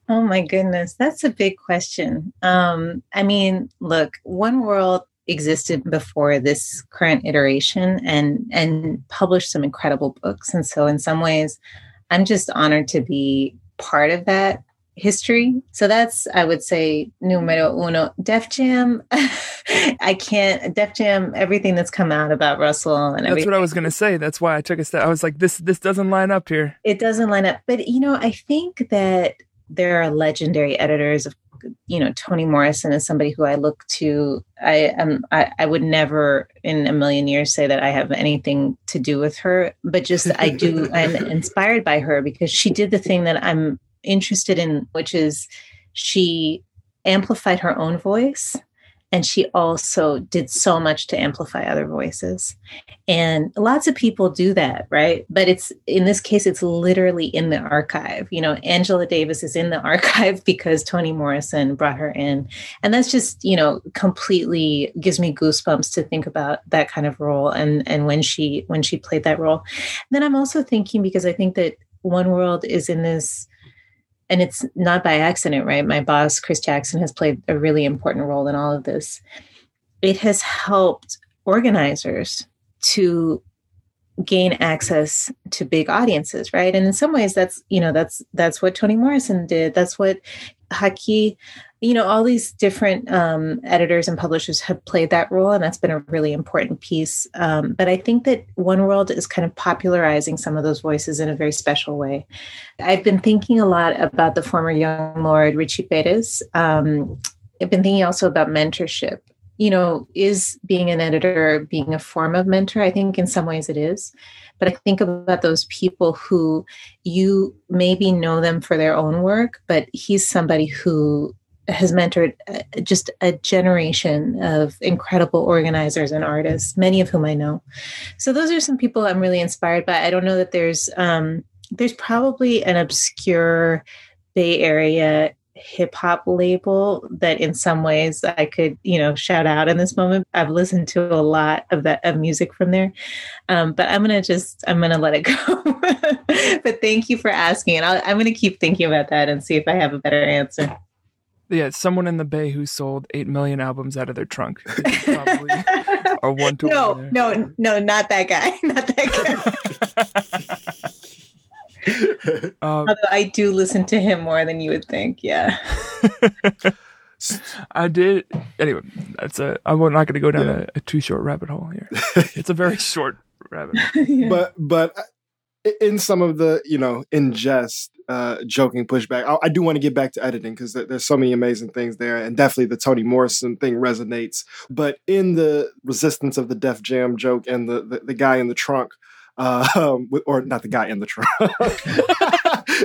Oh my goodness, that's a big question. Um, I mean, look, One World existed before this current iteration and and published some incredible books and so in some ways i'm just honored to be part of that history. So that's i would say numero uno. Def jam i can't def jam everything that's come out about russell and that's what i was going to say. That's why i took a step. I was like this this doesn't line up here. It doesn't line up. But you know i think that there are legendary editors of you know Toni Morrison is somebody who I look to. I am I, I, would never in a million years say that I have anything to do with her, but just I do. I'm inspired by her because she did the thing that I'm interested in, which is she amplified her own voice and she also did so much to amplify other voices. And lots of people do that right? But it's in this case it's literally in the archive. You know angela davis is in the archive because toni morrison brought her in. And that's just you know completely gives me goosebumps to think about that kind of role and and when she when she played that role. Then i'm also thinking because i think that one world is in this and it's not by accident, right? My boss, Chris Jackson, has played a really important role in all of this. It has helped organizers to gain access to big audiences, right? And in some ways, that's you know that's that's what Toni Morrison did. That's what Haki you know all these different um, editors and publishers have played that role and that's been a really important piece. Um, but i think that one world is kind of popularizing some of those voices in a very special way. I've been thinking a lot about the former young lord richie perez. Um, i've been thinking also about mentorship. You know is being an editor being a form of mentor? I think in some ways it is. But I think about those people who you maybe know them for their own work, but he's somebody who has mentored uh, just a generation of incredible organizers and artists, many of whom I know. So those are some people I'm really inspired by. I don't know that there's um, there's probably an obscure Bay Area hip hop label that in some ways I could, you know, shout out in this moment. I've listened to a lot of that of music from there. Um, but I'm gonna just I'm gonna let it go. but thank you for asking. And i I'm gonna keep thinking about that and see if I have a better answer. Yeah, someone in the Bay who sold eight million albums out of their trunk. Probably a one to No, no, no, not that guy. Not that guy. um, Although I do listen to him more than you would think. Yeah. I did. Anyway, that's a. I'm not going to go down yeah. a, a, too short rabbit hole here. It's a very short rabbit. Hole. yeah. But but in some of the you know in jest uh, joking pushback. I, I do want to get back to editing because th- there's so many amazing things there, and definitely the Toni Morrison thing resonates. But in the resistance of the Def Jam joke and the the, the guy in the trunk, uh, or not the guy in the trunk,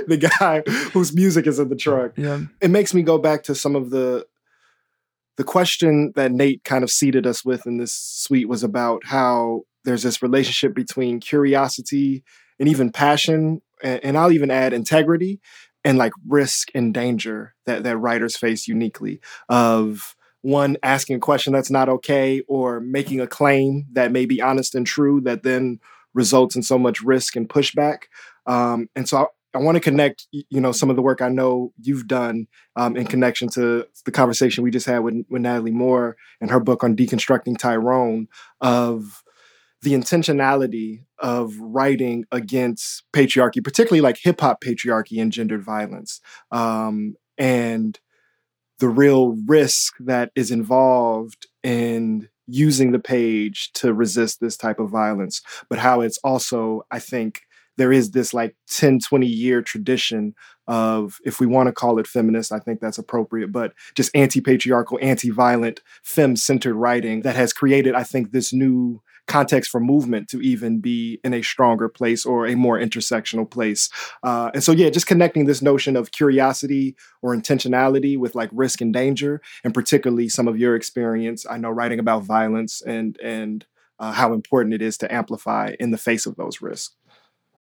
the guy whose music is in the trunk. Yeah. It makes me go back to some of the the question that Nate kind of seated us with in this suite was about how there's this relationship between curiosity and even passion and, I'll even add integrity and like risk and danger that that writers face uniquely of one asking a question that's not okay or making a claim that may be honest and true that then results in so much risk and pushback. Um, and so I, I want to connect you know some of the work i know you've done um, in connection to the conversation we just had with, with natalie moore and her book on deconstructing tyrone of the intentionality of writing against patriarchy, particularly like hip hop patriarchy and gendered violence, um, and the real risk that is involved in using the page to resist this type of violence, but how it's also, I think, there is this like 10, 20 year tradition of, if we want to call it feminist, I think that's appropriate, but just anti patriarchal, anti violent, fem centered writing that has created, I think, this new context for movement to even be in a stronger place or a more intersectional place. Uh, and so, yeah, just connecting this notion of curiosity or intentionality with like risk and danger, and particularly some of your experience. I know writing about violence and and uh, how important it is to amplify in the face of those risks.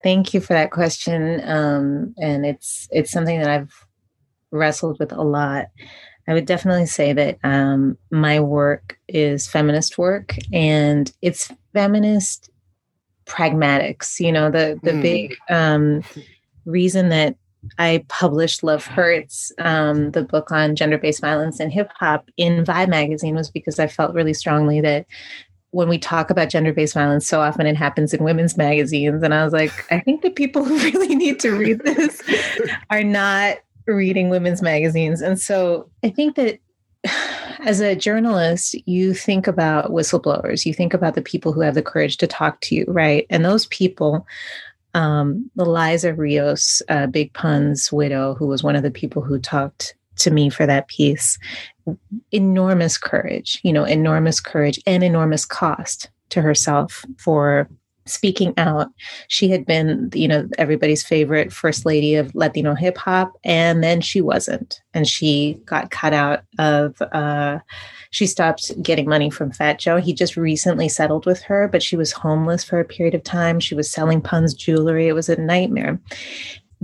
Thank you for that question, um, and it's it's something that I've wrestled with a lot. I would definitely say that um, my work is feminist work, and it's feminist pragmatics. You know, the the Mm. big um, reason that I published Love Hurts, um, the book on gender based violence and hip hop, in Vibe magazine was because I felt really strongly that when we talk about gender based violence, so often it happens in women's magazines. And I was like, I think the people who really need to read this are not reading women's magazines. And so I think that as a journalist, you think about whistleblowers, you think about the people who have the courage to talk to you, right? And those people, um, Eliza Rios, uh, Big Pun's widow, who was one of the people who talked to me for that piece, enormous courage, you know, enormous courage and enormous cost to herself for speaking out. She had been, you know, everybody's favorite first lady of Latino hip hop, and then she wasn't, and she got cut out of. Uh, she stopped getting money from Fat Joe. He just recently settled with her, but she was homeless for a period of time. She was selling Pun's jewelry. It was a nightmare.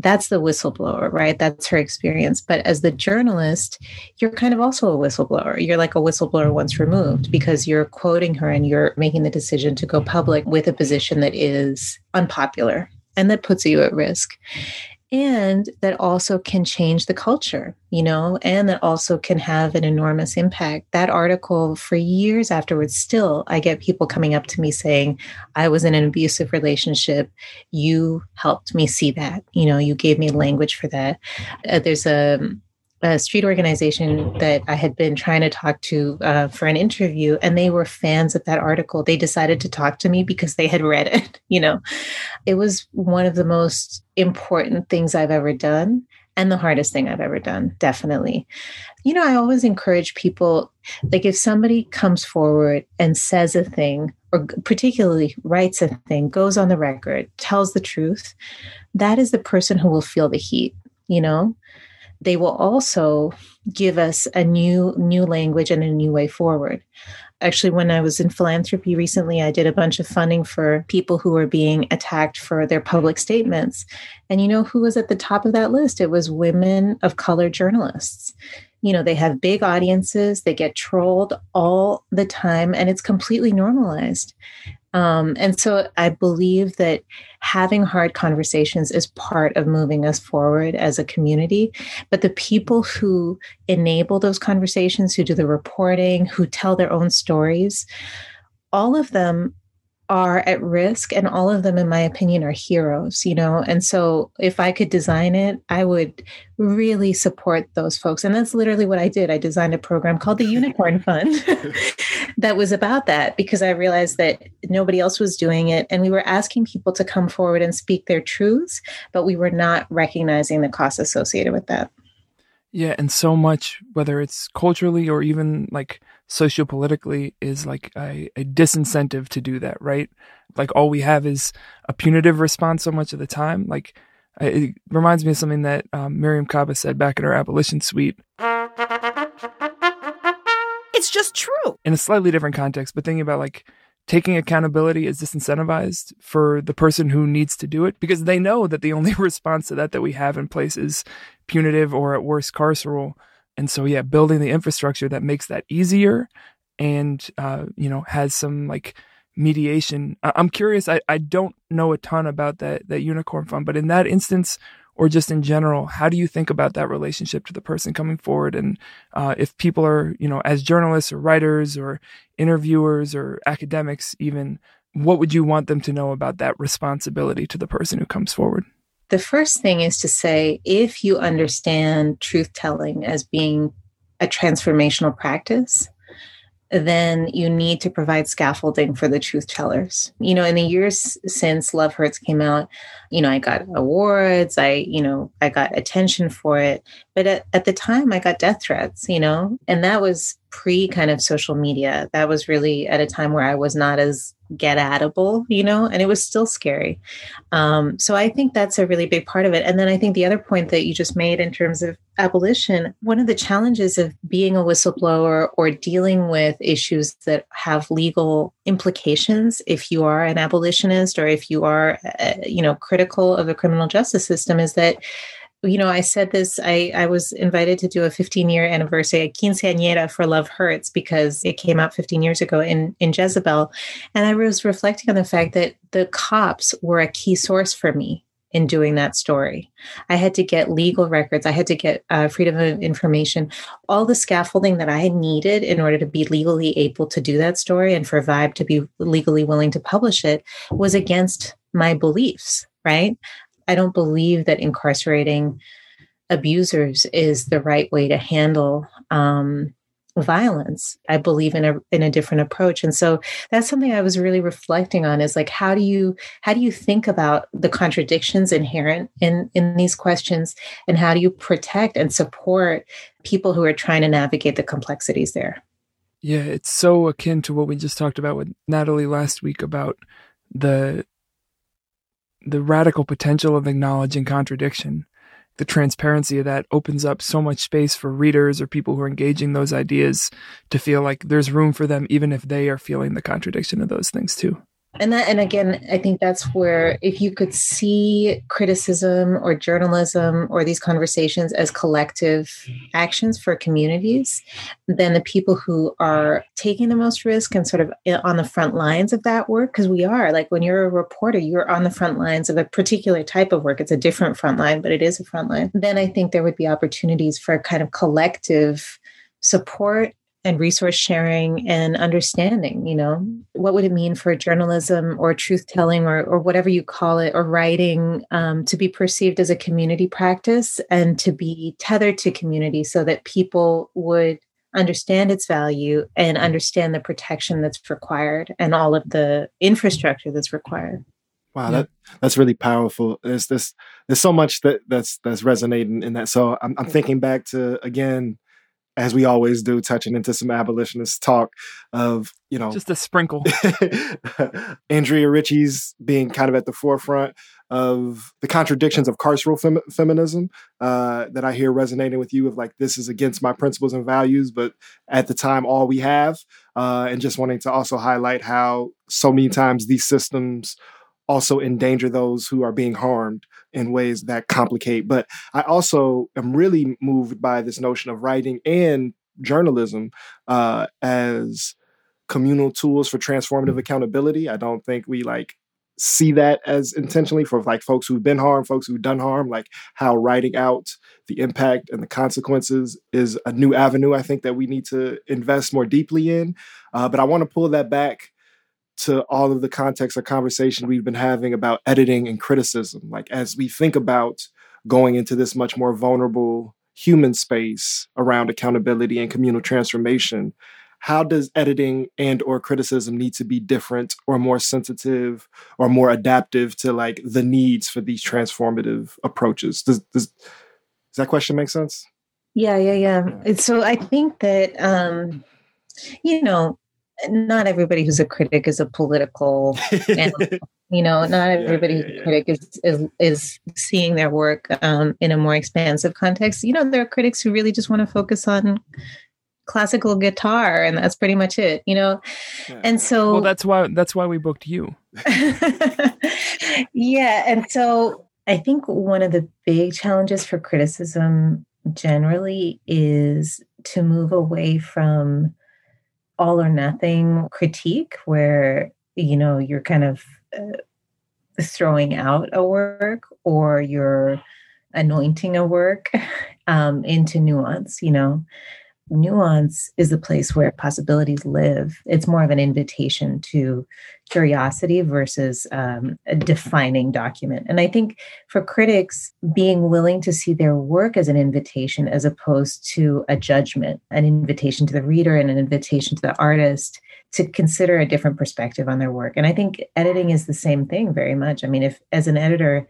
That's the whistleblower, right? That's her experience. But as the journalist, you're kind of also a whistleblower. You're like a whistleblower once removed because you're quoting her and you're making the decision to go public with a position that is unpopular and that puts you at risk and that also can change the culture, you know, and that also can have an enormous impact. That article, for years afterwards, still, I get people coming up to me saying, I was in an abusive relationship. You helped me see that. You know, you gave me language for that. Uh, there's a, a street organization that I had been trying to talk to uh, for an interview, and they were fans of that article. They decided to talk to me because they had read it. You know, it was one of the most important things I've ever done and the hardest thing I've ever done, definitely. You know, I always encourage people like if somebody comes forward and says a thing, or particularly writes a thing, goes on the record, tells the truth, that is the person who will feel the heat, you know? They will also give us a new new language and a new way forward. Actually when i was in philanthropy recently i did a bunch of funding for people who were being attacked for their public statements. And you know who was at the top of that list? It was women of color journalists. You know they have big audiences they get trolled all the time and it's completely normalized um, and so I believe that having hard conversations is part of moving us forward as a community. But the people who enable those conversations, who do the reporting, who tell their own stories, all of them are at risk and all of them in my opinion are heroes you know? And so if i could design it i would really support those folks. And that's literally what i did. I designed a program called the unicorn fund that was about that because i realized that nobody else was doing it and we were asking people to come forward and speak their truths but we were not recognizing the costs associated with that. Yeah, and so much, whether it's culturally or even like sociopolitically, is like a, a disincentive to do that, right? Like all we have is a punitive response so much of the time. Like it reminds me of something that um, Mariame Kaba said back in her abolition suite It's just true. in a slightly different context, but thinking about like taking accountability is disincentivized for the person who needs to do it because they know that the only response to that that we have in place is punitive or at worst carceral. And so, yeah, building the infrastructure that makes that easier and, uh, you know, has some like mediation. I- I'm curious. I, I don't know a ton about that, that unicorn fund, but in that instance, or just in general, how do you think about that relationship to the person coming forward? And uh, if people are, you know, as journalists or writers or interviewers or academics, even, what would you want them to know about that responsibility to the person who comes forward? The first thing is to say if you understand truth telling as being a transformational practice, then you need to provide scaffolding for the truth tellers. You know, in the years since Love Hurts came out, you know, I got awards, I, you know, I got attention for it. But at, at the time, I got death threats, you know, and that was pre kind of social media. That was really at a time where I was not as get atable, you know, and it was still scary. Um, so I think that's a really big part of it. And then I think the other point that you just made in terms of abolition, one of the challenges of being a whistleblower or dealing with issues that have legal implications, if you are an abolitionist or if you are, uh, you know, critical of the criminal justice system, is that you know, I said this, I, I was invited to do a 15 year anniversary at Quinceañera for Love Hurts because it came out 15 years ago in, in Jezebel. And I was reflecting on the fact that the cops were a key source for me in doing that story. I had to get legal records. I had to get uh, freedom of information, all the scaffolding that I needed in order to be legally able to do that story and for Vibe to be legally willing to publish it was against my beliefs, right? I don't believe that incarcerating abusers is the right way to handle um, violence. I believe in a in a different approach, and so that's something I was really reflecting on. Is like how do you how do you think about the contradictions inherent in in these questions, and how do you protect and support people who are trying to navigate the complexities there? Yeah, it's so akin to what we just talked about with Natalie last week about the the radical potential of acknowledging contradiction. The transparency of that opens up so much space for readers or people who are engaging those ideas to feel like there's room for them, even if they are feeling the contradiction of those things too and that and again i think that's where if you could see criticism or journalism or these conversations as collective actions for communities then the people who are taking the most risk and sort of eh, on the front lines of that work because we are like when you're a reporter you're on the front lines of a particular type of work. It's a different front line but it is a front line. Then i think there would be opportunities for kind of collective support and resource sharing and understanding you know what would it mean for journalism or truth telling or, or whatever you call it or writing um, to be perceived as a community practice and to be tethered to community so that people would understand its value and understand the protection that's required and all of the infrastructure that's required Wow, that that's really powerful. There's this there's so much that that's that's resonating in that. So I'm I'm thinking back to again as we always do, touching into some abolitionist talk of, you know, just a sprinkle. Andrea Ritchie's being kind of at the forefront of the contradictions of carceral fem- feminism uh, that I hear resonating with you of like, this is against my principles and values, but at the time, all we have. Uh, and just wanting to also highlight how so many times these systems also endanger those who are being harmed in ways that complicate. But I also am really moved by this notion of writing and journalism uh, as communal tools for transformative accountability. I don't think we like see that as intentionally for like folks who've been harmed, folks who've done harm, like how writing out the impact and the consequences is a new avenue I think that we need to invest more deeply in. Uh, but I want to pull that back to all of the context of conversation we've been having about editing and criticism. Like as we think about going into this much more vulnerable human space around accountability and communal transformation, how does editing and or criticism need to be different or more sensitive or more adaptive to like the needs for these transformative approaches? Does, does, does that question make sense? Yeah, yeah, yeah. So I think that um, you know, not everybody who's a critic is a political you know not everybody yeah, yeah, critic is, is is seeing their work um, in a more expansive context. You know there are critics who really just want to focus on classical guitar and that's pretty much it you know? And so well that's why that's why we booked you. Yeah and so i think one of the big challenges for criticism generally is to move away from all or nothing critique where you know you're kind of uh, throwing out a work or you're anointing a work um, into nuance you know nuance is the place where possibilities live. It's more of an invitation to curiosity versus um, a defining document. And I think for critics, being willing to see their work as an invitation as opposed to a judgment, an invitation to the reader and an invitation to the artist to consider a different perspective on their work. And I think editing is the same thing very much. I mean, if as an editor,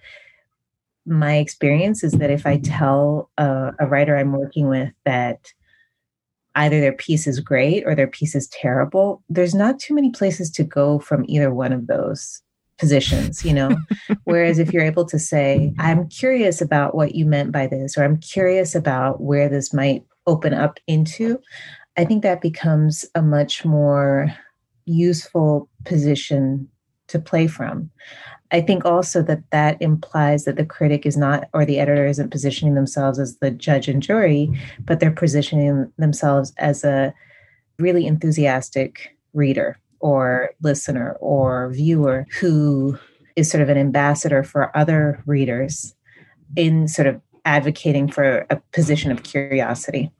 my experience is that if I tell a, a writer I'm working with that either their piece is great or their piece is terrible, there's not too many places to go from either one of those positions, you know? Whereas if you're able to say, I'm curious about what you meant by this, or I'm curious about where this might open up into, I think that becomes a much more useful position to play from. I think also that that implies that the critic is not, or the editor isn't positioning themselves as the judge and jury, but they're positioning themselves as a really enthusiastic reader or listener or viewer who is sort of an ambassador for other readers in sort of advocating for a position of curiosity.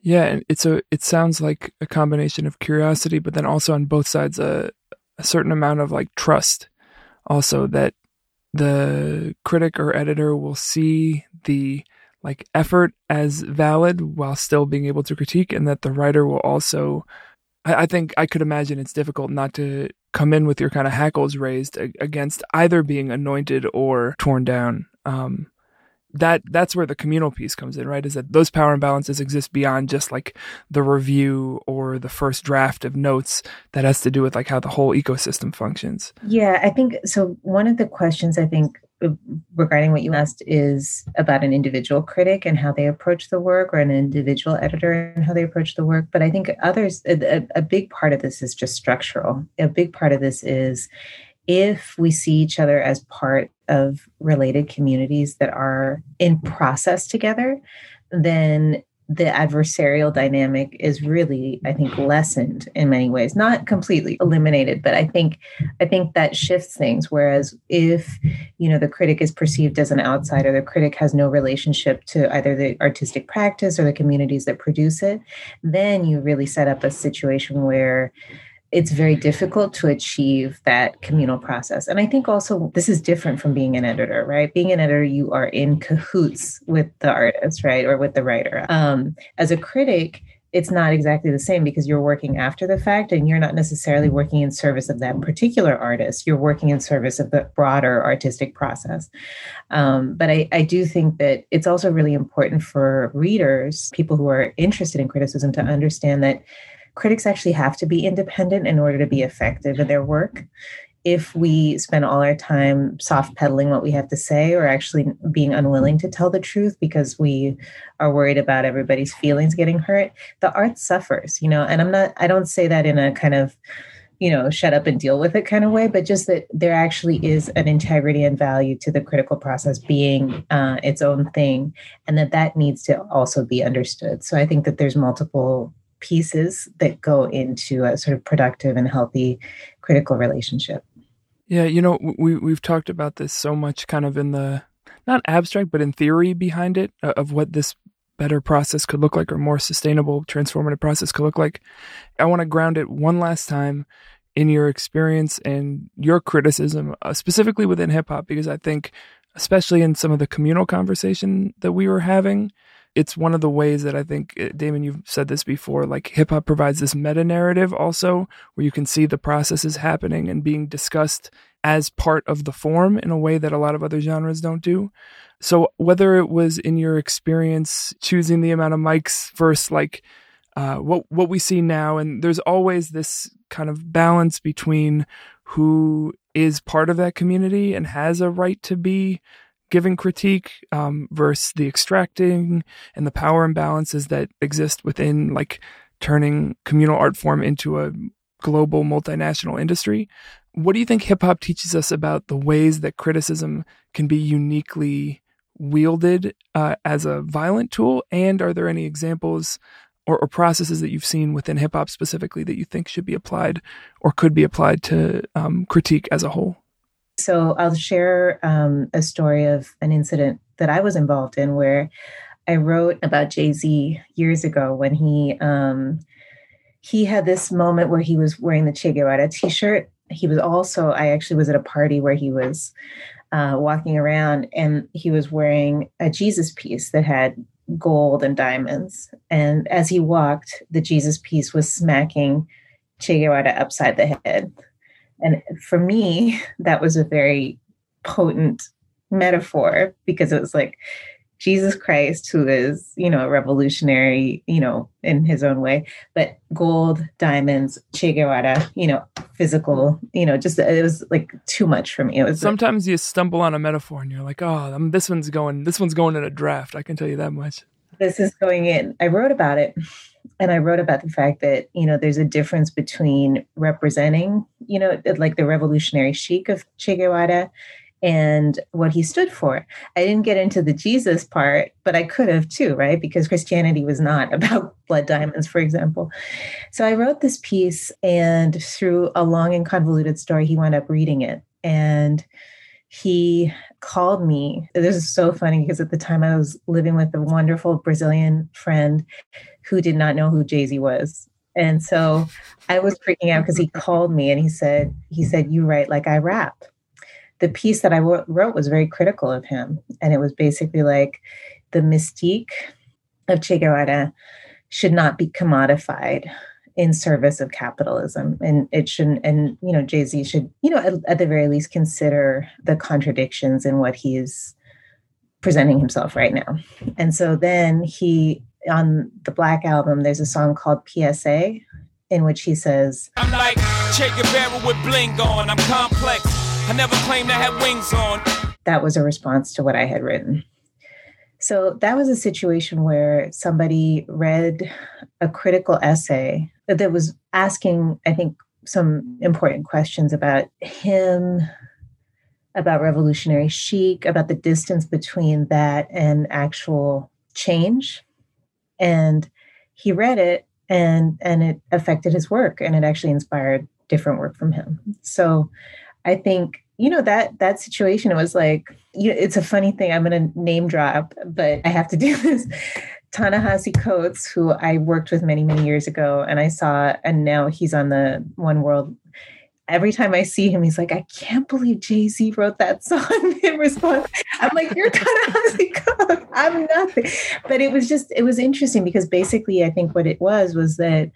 Yeah, and it's a it sounds like a combination of curiosity, but then also on both sides a, a certain amount of like trust. Also that the critic or editor will see the like effort as valid while still being able to critique, and that the writer will also. I, I think I could imagine it's difficult not to come in with your kind of hackles raised against either being anointed or torn down. Um, that that's where the communal piece comes in, right? Is that those power imbalances exist beyond just like the review or the first draft of notes that has to do with like how the whole ecosystem functions. Yeah, I think so. One of the questions I think uh, regarding what you asked is about an individual critic and how they approach the work or an individual editor and how they approach the work but i think others a, a, big part of this is just structural a big part of this is if we see each other as part of related communities that are in process together, then the adversarial dynamic is really i think lessened in many ways. Not completely eliminated but i think i think that shifts things. Whereas if you know the critic is perceived as an outsider the critic has no relationship to either the artistic practice or the communities that produce it then you really set up a situation where it's very difficult to achieve that communal process. And I think also this is different from being an editor, right? Being an editor, you are in cahoots with the artist, right? Or with the writer. Um, as a critic, it's not exactly the same because you're working after the fact and you're not necessarily working in service of that particular artist. You're working in service of the broader artistic process. Um, but I, I do think that it's also really important for readers, people who are interested in criticism, to understand that critics actually have to be independent in order to be effective in their work. If we spend all our time soft pedaling what we have to say or actually being unwilling to tell the truth because we are worried about everybody's feelings getting hurt, the art suffers, you know. And I'm not, I don't say that in a kind of, you know, shut up and deal with it kind of way, but just that there actually is an integrity and value to the critical process being uh, its own thing, and that that needs to also be understood. So I think that there's multiple pieces that go into a sort of productive and healthy critical relationship. Yeah, you know, we we've talked about this so much kind of in the not abstract but in theory behind it uh, of what this better process could look like or more sustainable transformative process could look like. I want to ground it one last time in your experience and your criticism uh, specifically within hip hop because I think especially in some of the communal conversation that we were having it's one of the ways that I think, uh, Damon, you've said this before, like hip hop provides this meta narrative also, where you can see the processes happening and being discussed as part of the form in a way that a lot of other genres don't do. So, whether it was in your experience choosing the amount of mics versus like uh, what what we see now, and there's always this kind of balance between who is part of that community and has a right to be giving critique um, versus the extracting and the power imbalances that exist within like turning communal art form into a global multinational industry. What do you think hip hop teaches us about the ways that criticism can be uniquely wielded uh, as a violent tool? And are there any examples or, or processes that you've seen within hip hop specifically that you think should be applied or could be applied to um, critique as a whole? So I'll share um, a story of an incident that I was involved in where I wrote about Jay Z years ago when he um, he had this moment where he was wearing the Che Guevara T-shirt. He was also I actually was at a party where he was uh, walking around and he was wearing a Jesus piece that had gold and diamonds. And as he walked, the Jesus piece was smacking Che Guevara upside the head. And for me, that was a very potent metaphor because it was like Jesus Christ, who is, you know, a revolutionary, you know, in his own way, but gold, diamonds, Che Guevara, you know, physical, you know, just it was like too much for me. It was sometimes like, you stumble on a metaphor and you're like, oh, I'm, this one's going, this one's going in a draft. I can tell you that much. This is going in. I wrote about it and I wrote about the fact that, you know, there's a difference between representing, you know, like the revolutionary chic of Che Guevara and what he stood for. I didn't get into the Jesus part, but I could have too, right? Because Christianity was not about blood diamonds, for example. So I wrote this piece, and through a long and convoluted story, he wound up reading it. And he called me. This is so funny because at the time I was living with a wonderful Brazilian friend who did not know who Jay Z was. And so I was freaking out because he called me and he said, he said, you write like I rap the piece that I wrote was very critical of him. And it was basically like the mystique of Che Guevara should not be commodified in service of capitalism. And it shouldn't, and, you know, Jay Z should, you know, at, at the very least consider the contradictions in what he's presenting himself right now. And so then he, on the Black album, there's a song called PSA in which he says, I'm like Che Guevara with bling on, I'm complex. I never claimed I had wings on. That was a response to what I had written. So that was a situation where somebody read a critical essay that was asking, I think, some important questions about him, about revolutionary chic, about the distance between that and actual change. And he read it and and it affected his work and it actually inspired different work from him. So I think you know that that situation it was like you know, it's a funny thing i'm going to name drop but i have to do this Ta-Nehisi Coates who i worked with many many years ago and i saw and now he's on the one world every time i see him he's like i can't believe jay-z wrote that song. In response i'm like you're Ta-Nehisi Coates i'm nothing. But it was just it was interesting because basically i think what it was was that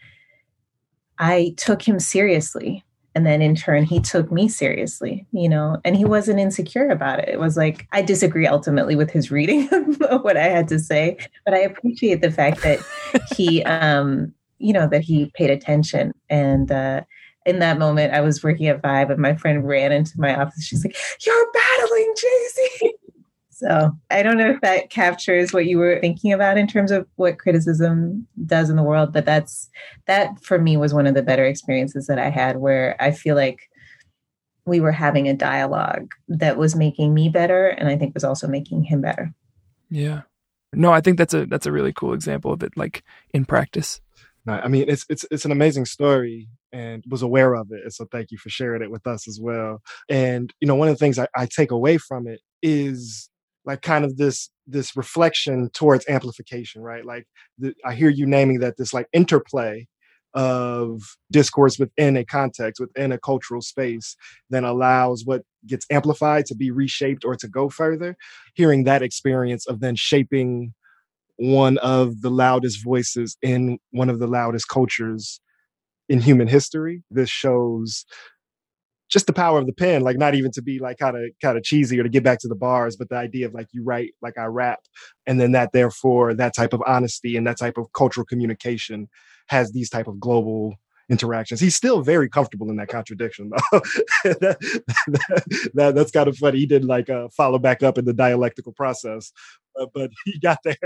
i took him seriously. And then in turn he took me seriously you know? And he wasn't insecure about it. It was like i disagree ultimately with his reading of what i had to say. But i appreciate the fact that he um you know that he paid attention. And uh in that moment i was working at vibe and my friend ran into my office she's like you're battling jay-z so I don't know if that captures what you were thinking about in terms of what criticism does in the world, but that's that for me was one of the better experiences that I had where I feel like we were having a dialogue that was making me better and I think was also making him better. Yeah. No, I think that's a that's a really cool example of it like in practice. No, I mean it's it's it's an amazing story and was aware of it. So thank you for sharing it with us as well. And you know, one of the things I, I take away from it is like kind of this this reflection towards amplification right like the, i hear you naming that this like interplay of discourse within a context within a cultural space then allows what gets amplified to be reshaped or to go further hearing that experience of then shaping one of the loudest voices in one of the loudest cultures in human history this shows just the power of the pen like not even to be like kind of kind of cheesy or to get back to the bars but the idea of like you write like i rap and then that therefore that type of honesty and that type of cultural communication has these type of global interactions. He's still very comfortable in that contradiction though. That, that, that, that's kind of funny. He did like uh, follow back up in the dialectical process uh, but he got there.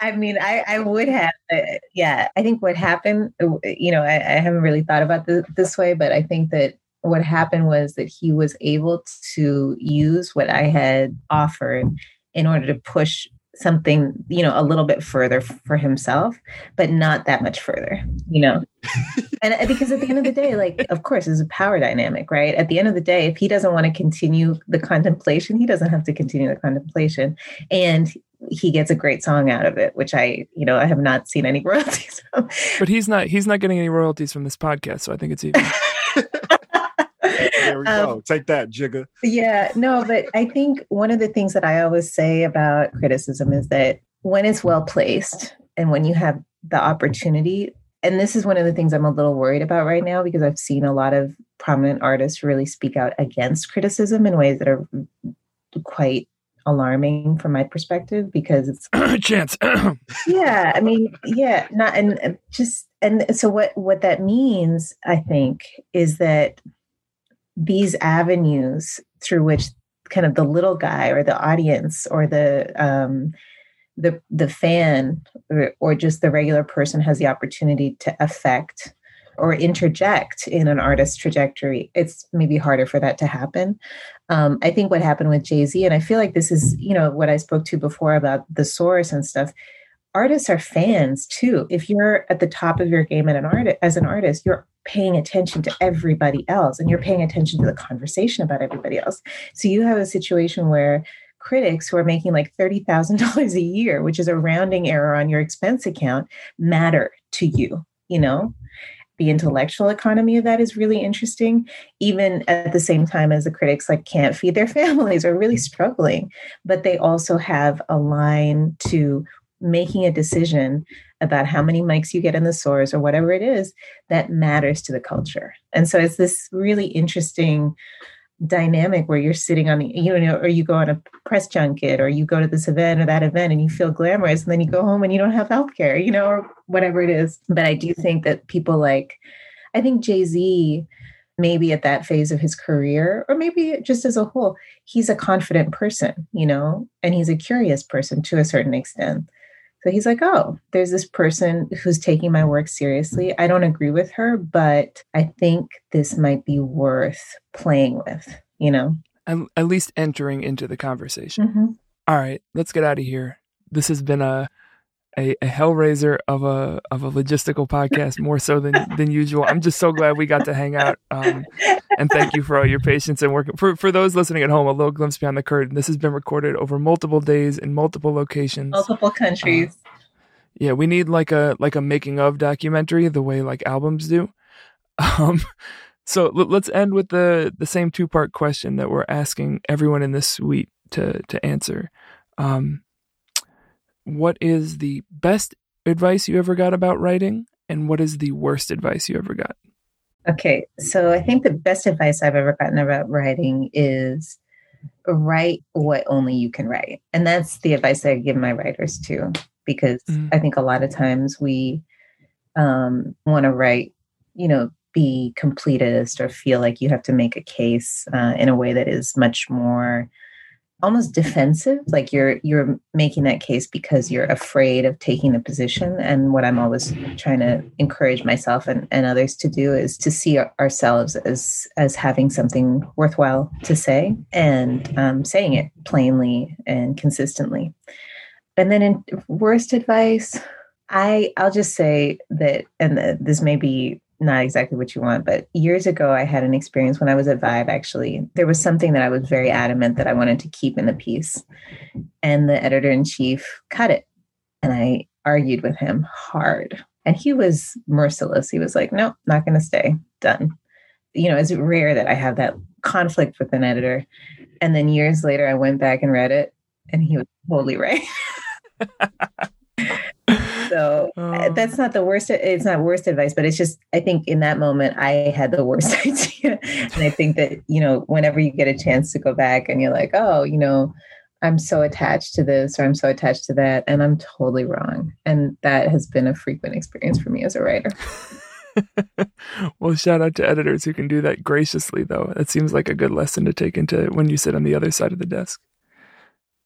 I mean i i would have uh, yeah i think what happened uh, you know I, I haven't really thought about this, this way but i think that what happened was that he was able to use what I had offered in order to push something you know a little bit further for himself but not that much further you know? And uh, because at the end of the day like of course it's a power dynamic right? At the end of the day if he doesn't want to continue the contemplation he doesn't have to continue the contemplation and he gets a great song out of it which i you know i have not seen any royalties from. But he's not he's not getting any royalties from this podcast so i think it's even there we um, go. Take that, Jigga. Yeah, no, but I think one of the things that I always say about criticism is that when it's well placed and when you have the opportunity, and this is one of the things I'm a little worried about right now because I've seen a lot of prominent artists really speak out against criticism in ways that are quite alarming from my perspective because it's chance yeah i mean yeah not and just and so what what that means i think is that these avenues through which kind of the little guy or the audience or the um, the the fan or, or just the regular person has the opportunity to affect or interject in an artist's trajectory, it's maybe harder for that to happen. Um, I think what happened with Jay Z, and I feel like this is, you know, what I spoke to before about the source and stuff. Artists are fans too. If you're at the top of your game an art as an artist, you're paying attention to everybody else and you're mm-hmm. paying attention to the conversation about everybody else. So you have a situation where critics who are making like $30,000 a year, which is a rounding error on your expense account, matter to you, you know? The intellectual economy of that is really interesting, even at the same time as the critics like can't feed their families or really struggling, but they also have a line to making a decision about how many mics you get in the source or whatever it is that matters to the culture. And so it's this really interesting dynamic where you're sitting on the you know or you go on a press junket or you go to this event or that event and you feel glamorous and then you go home and you don't have health care you know or whatever it is but i do think that people like i think jay-z maybe at that phase of his career or maybe just as a whole he's a confident person you know and he's a curious person to a certain extent so he's like, oh, there's this person who's taking my work seriously. I don't agree with her, but I think this might be worth playing with, you know? At, least entering into the conversation. Mm-hmm. All right, let's get out of here. This has been a a, a hellraiser of a of a logistical podcast more so than than usual. I'm just so glad we got to hang out. Um, and thank you for all your patience and work. For for those listening at home, a little glimpse behind the curtain. This has been recorded over multiple days in multiple locations, multiple countries. Uh, yeah, we need like a like a making of documentary, the way like albums do. Um, so l- let's end with the the same two part question that we're asking everyone in this suite to to answer. Um, what is the best advice you ever got about writing, and what is the worst advice you ever got? Okay, so I think the best advice I've ever gotten about writing is write what only you can write. And that's the advice I give my writers too, because mm. I think a lot of times we um, want to write, you know, be completist or feel like you have to make a case uh, in a way that is much more almost defensive like you're you're making that case because you're afraid of taking a position. And what i'm always trying to encourage myself and, and others to do is to see ourselves as as having something worthwhile to say and um, saying it plainly and consistently. And then in worst advice i i'll just say that and the, this may be not exactly what you want, but years ago, I had an experience when I was at Vibe. Actually, there was something that I was very adamant that I wanted to keep in the piece, and the editor in chief cut it. And I argued with him hard, and he was merciless. He was like, "No, not going to stay. Done." You know, it's rare that I have that conflict with an editor. And then years later, I went back and read it, and he was totally right. so uh, oh. that's not the worst it's not worst advice but it's just i think in that moment i had the worst idea. And i think that you know whenever you get a chance to go back and you're like oh you know i'm so attached to this or i'm so attached to that and i'm totally wrong. And that has been a frequent experience for me as a writer. Well shout out to editors who can do that graciously though. It seems like a good lesson to take into when you sit on the other side of the desk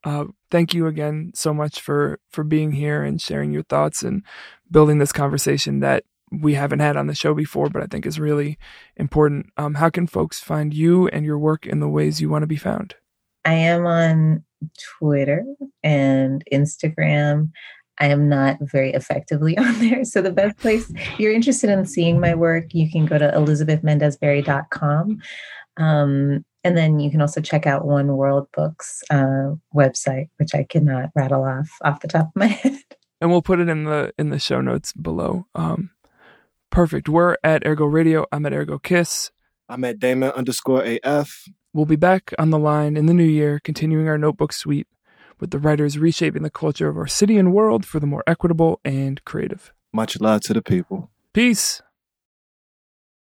uh, thank you again so much for for being here and sharing your thoughts and building this conversation that we haven't had on the show before, but I think is really important. Um, how can folks find you and your work in the ways you want to be found? I am on Twitter and Instagram. I am not very effectively on there. So the best place, you're interested in seeing my work, you can go to elizabethmendezberry.com. Um, and then you can also check out One World Books uh, website, which I cannot rattle off off the top of my head. And we'll put it in the in the show notes below. Um, perfect. We're at Ergo Radio. I'm at Ergo Kiss. I'm at Damon underscore AF. We'll be back on the line in the new year, continuing our notebook suite with the writers reshaping the culture of our city and world for the more equitable and creative. Much love to the people. Peace.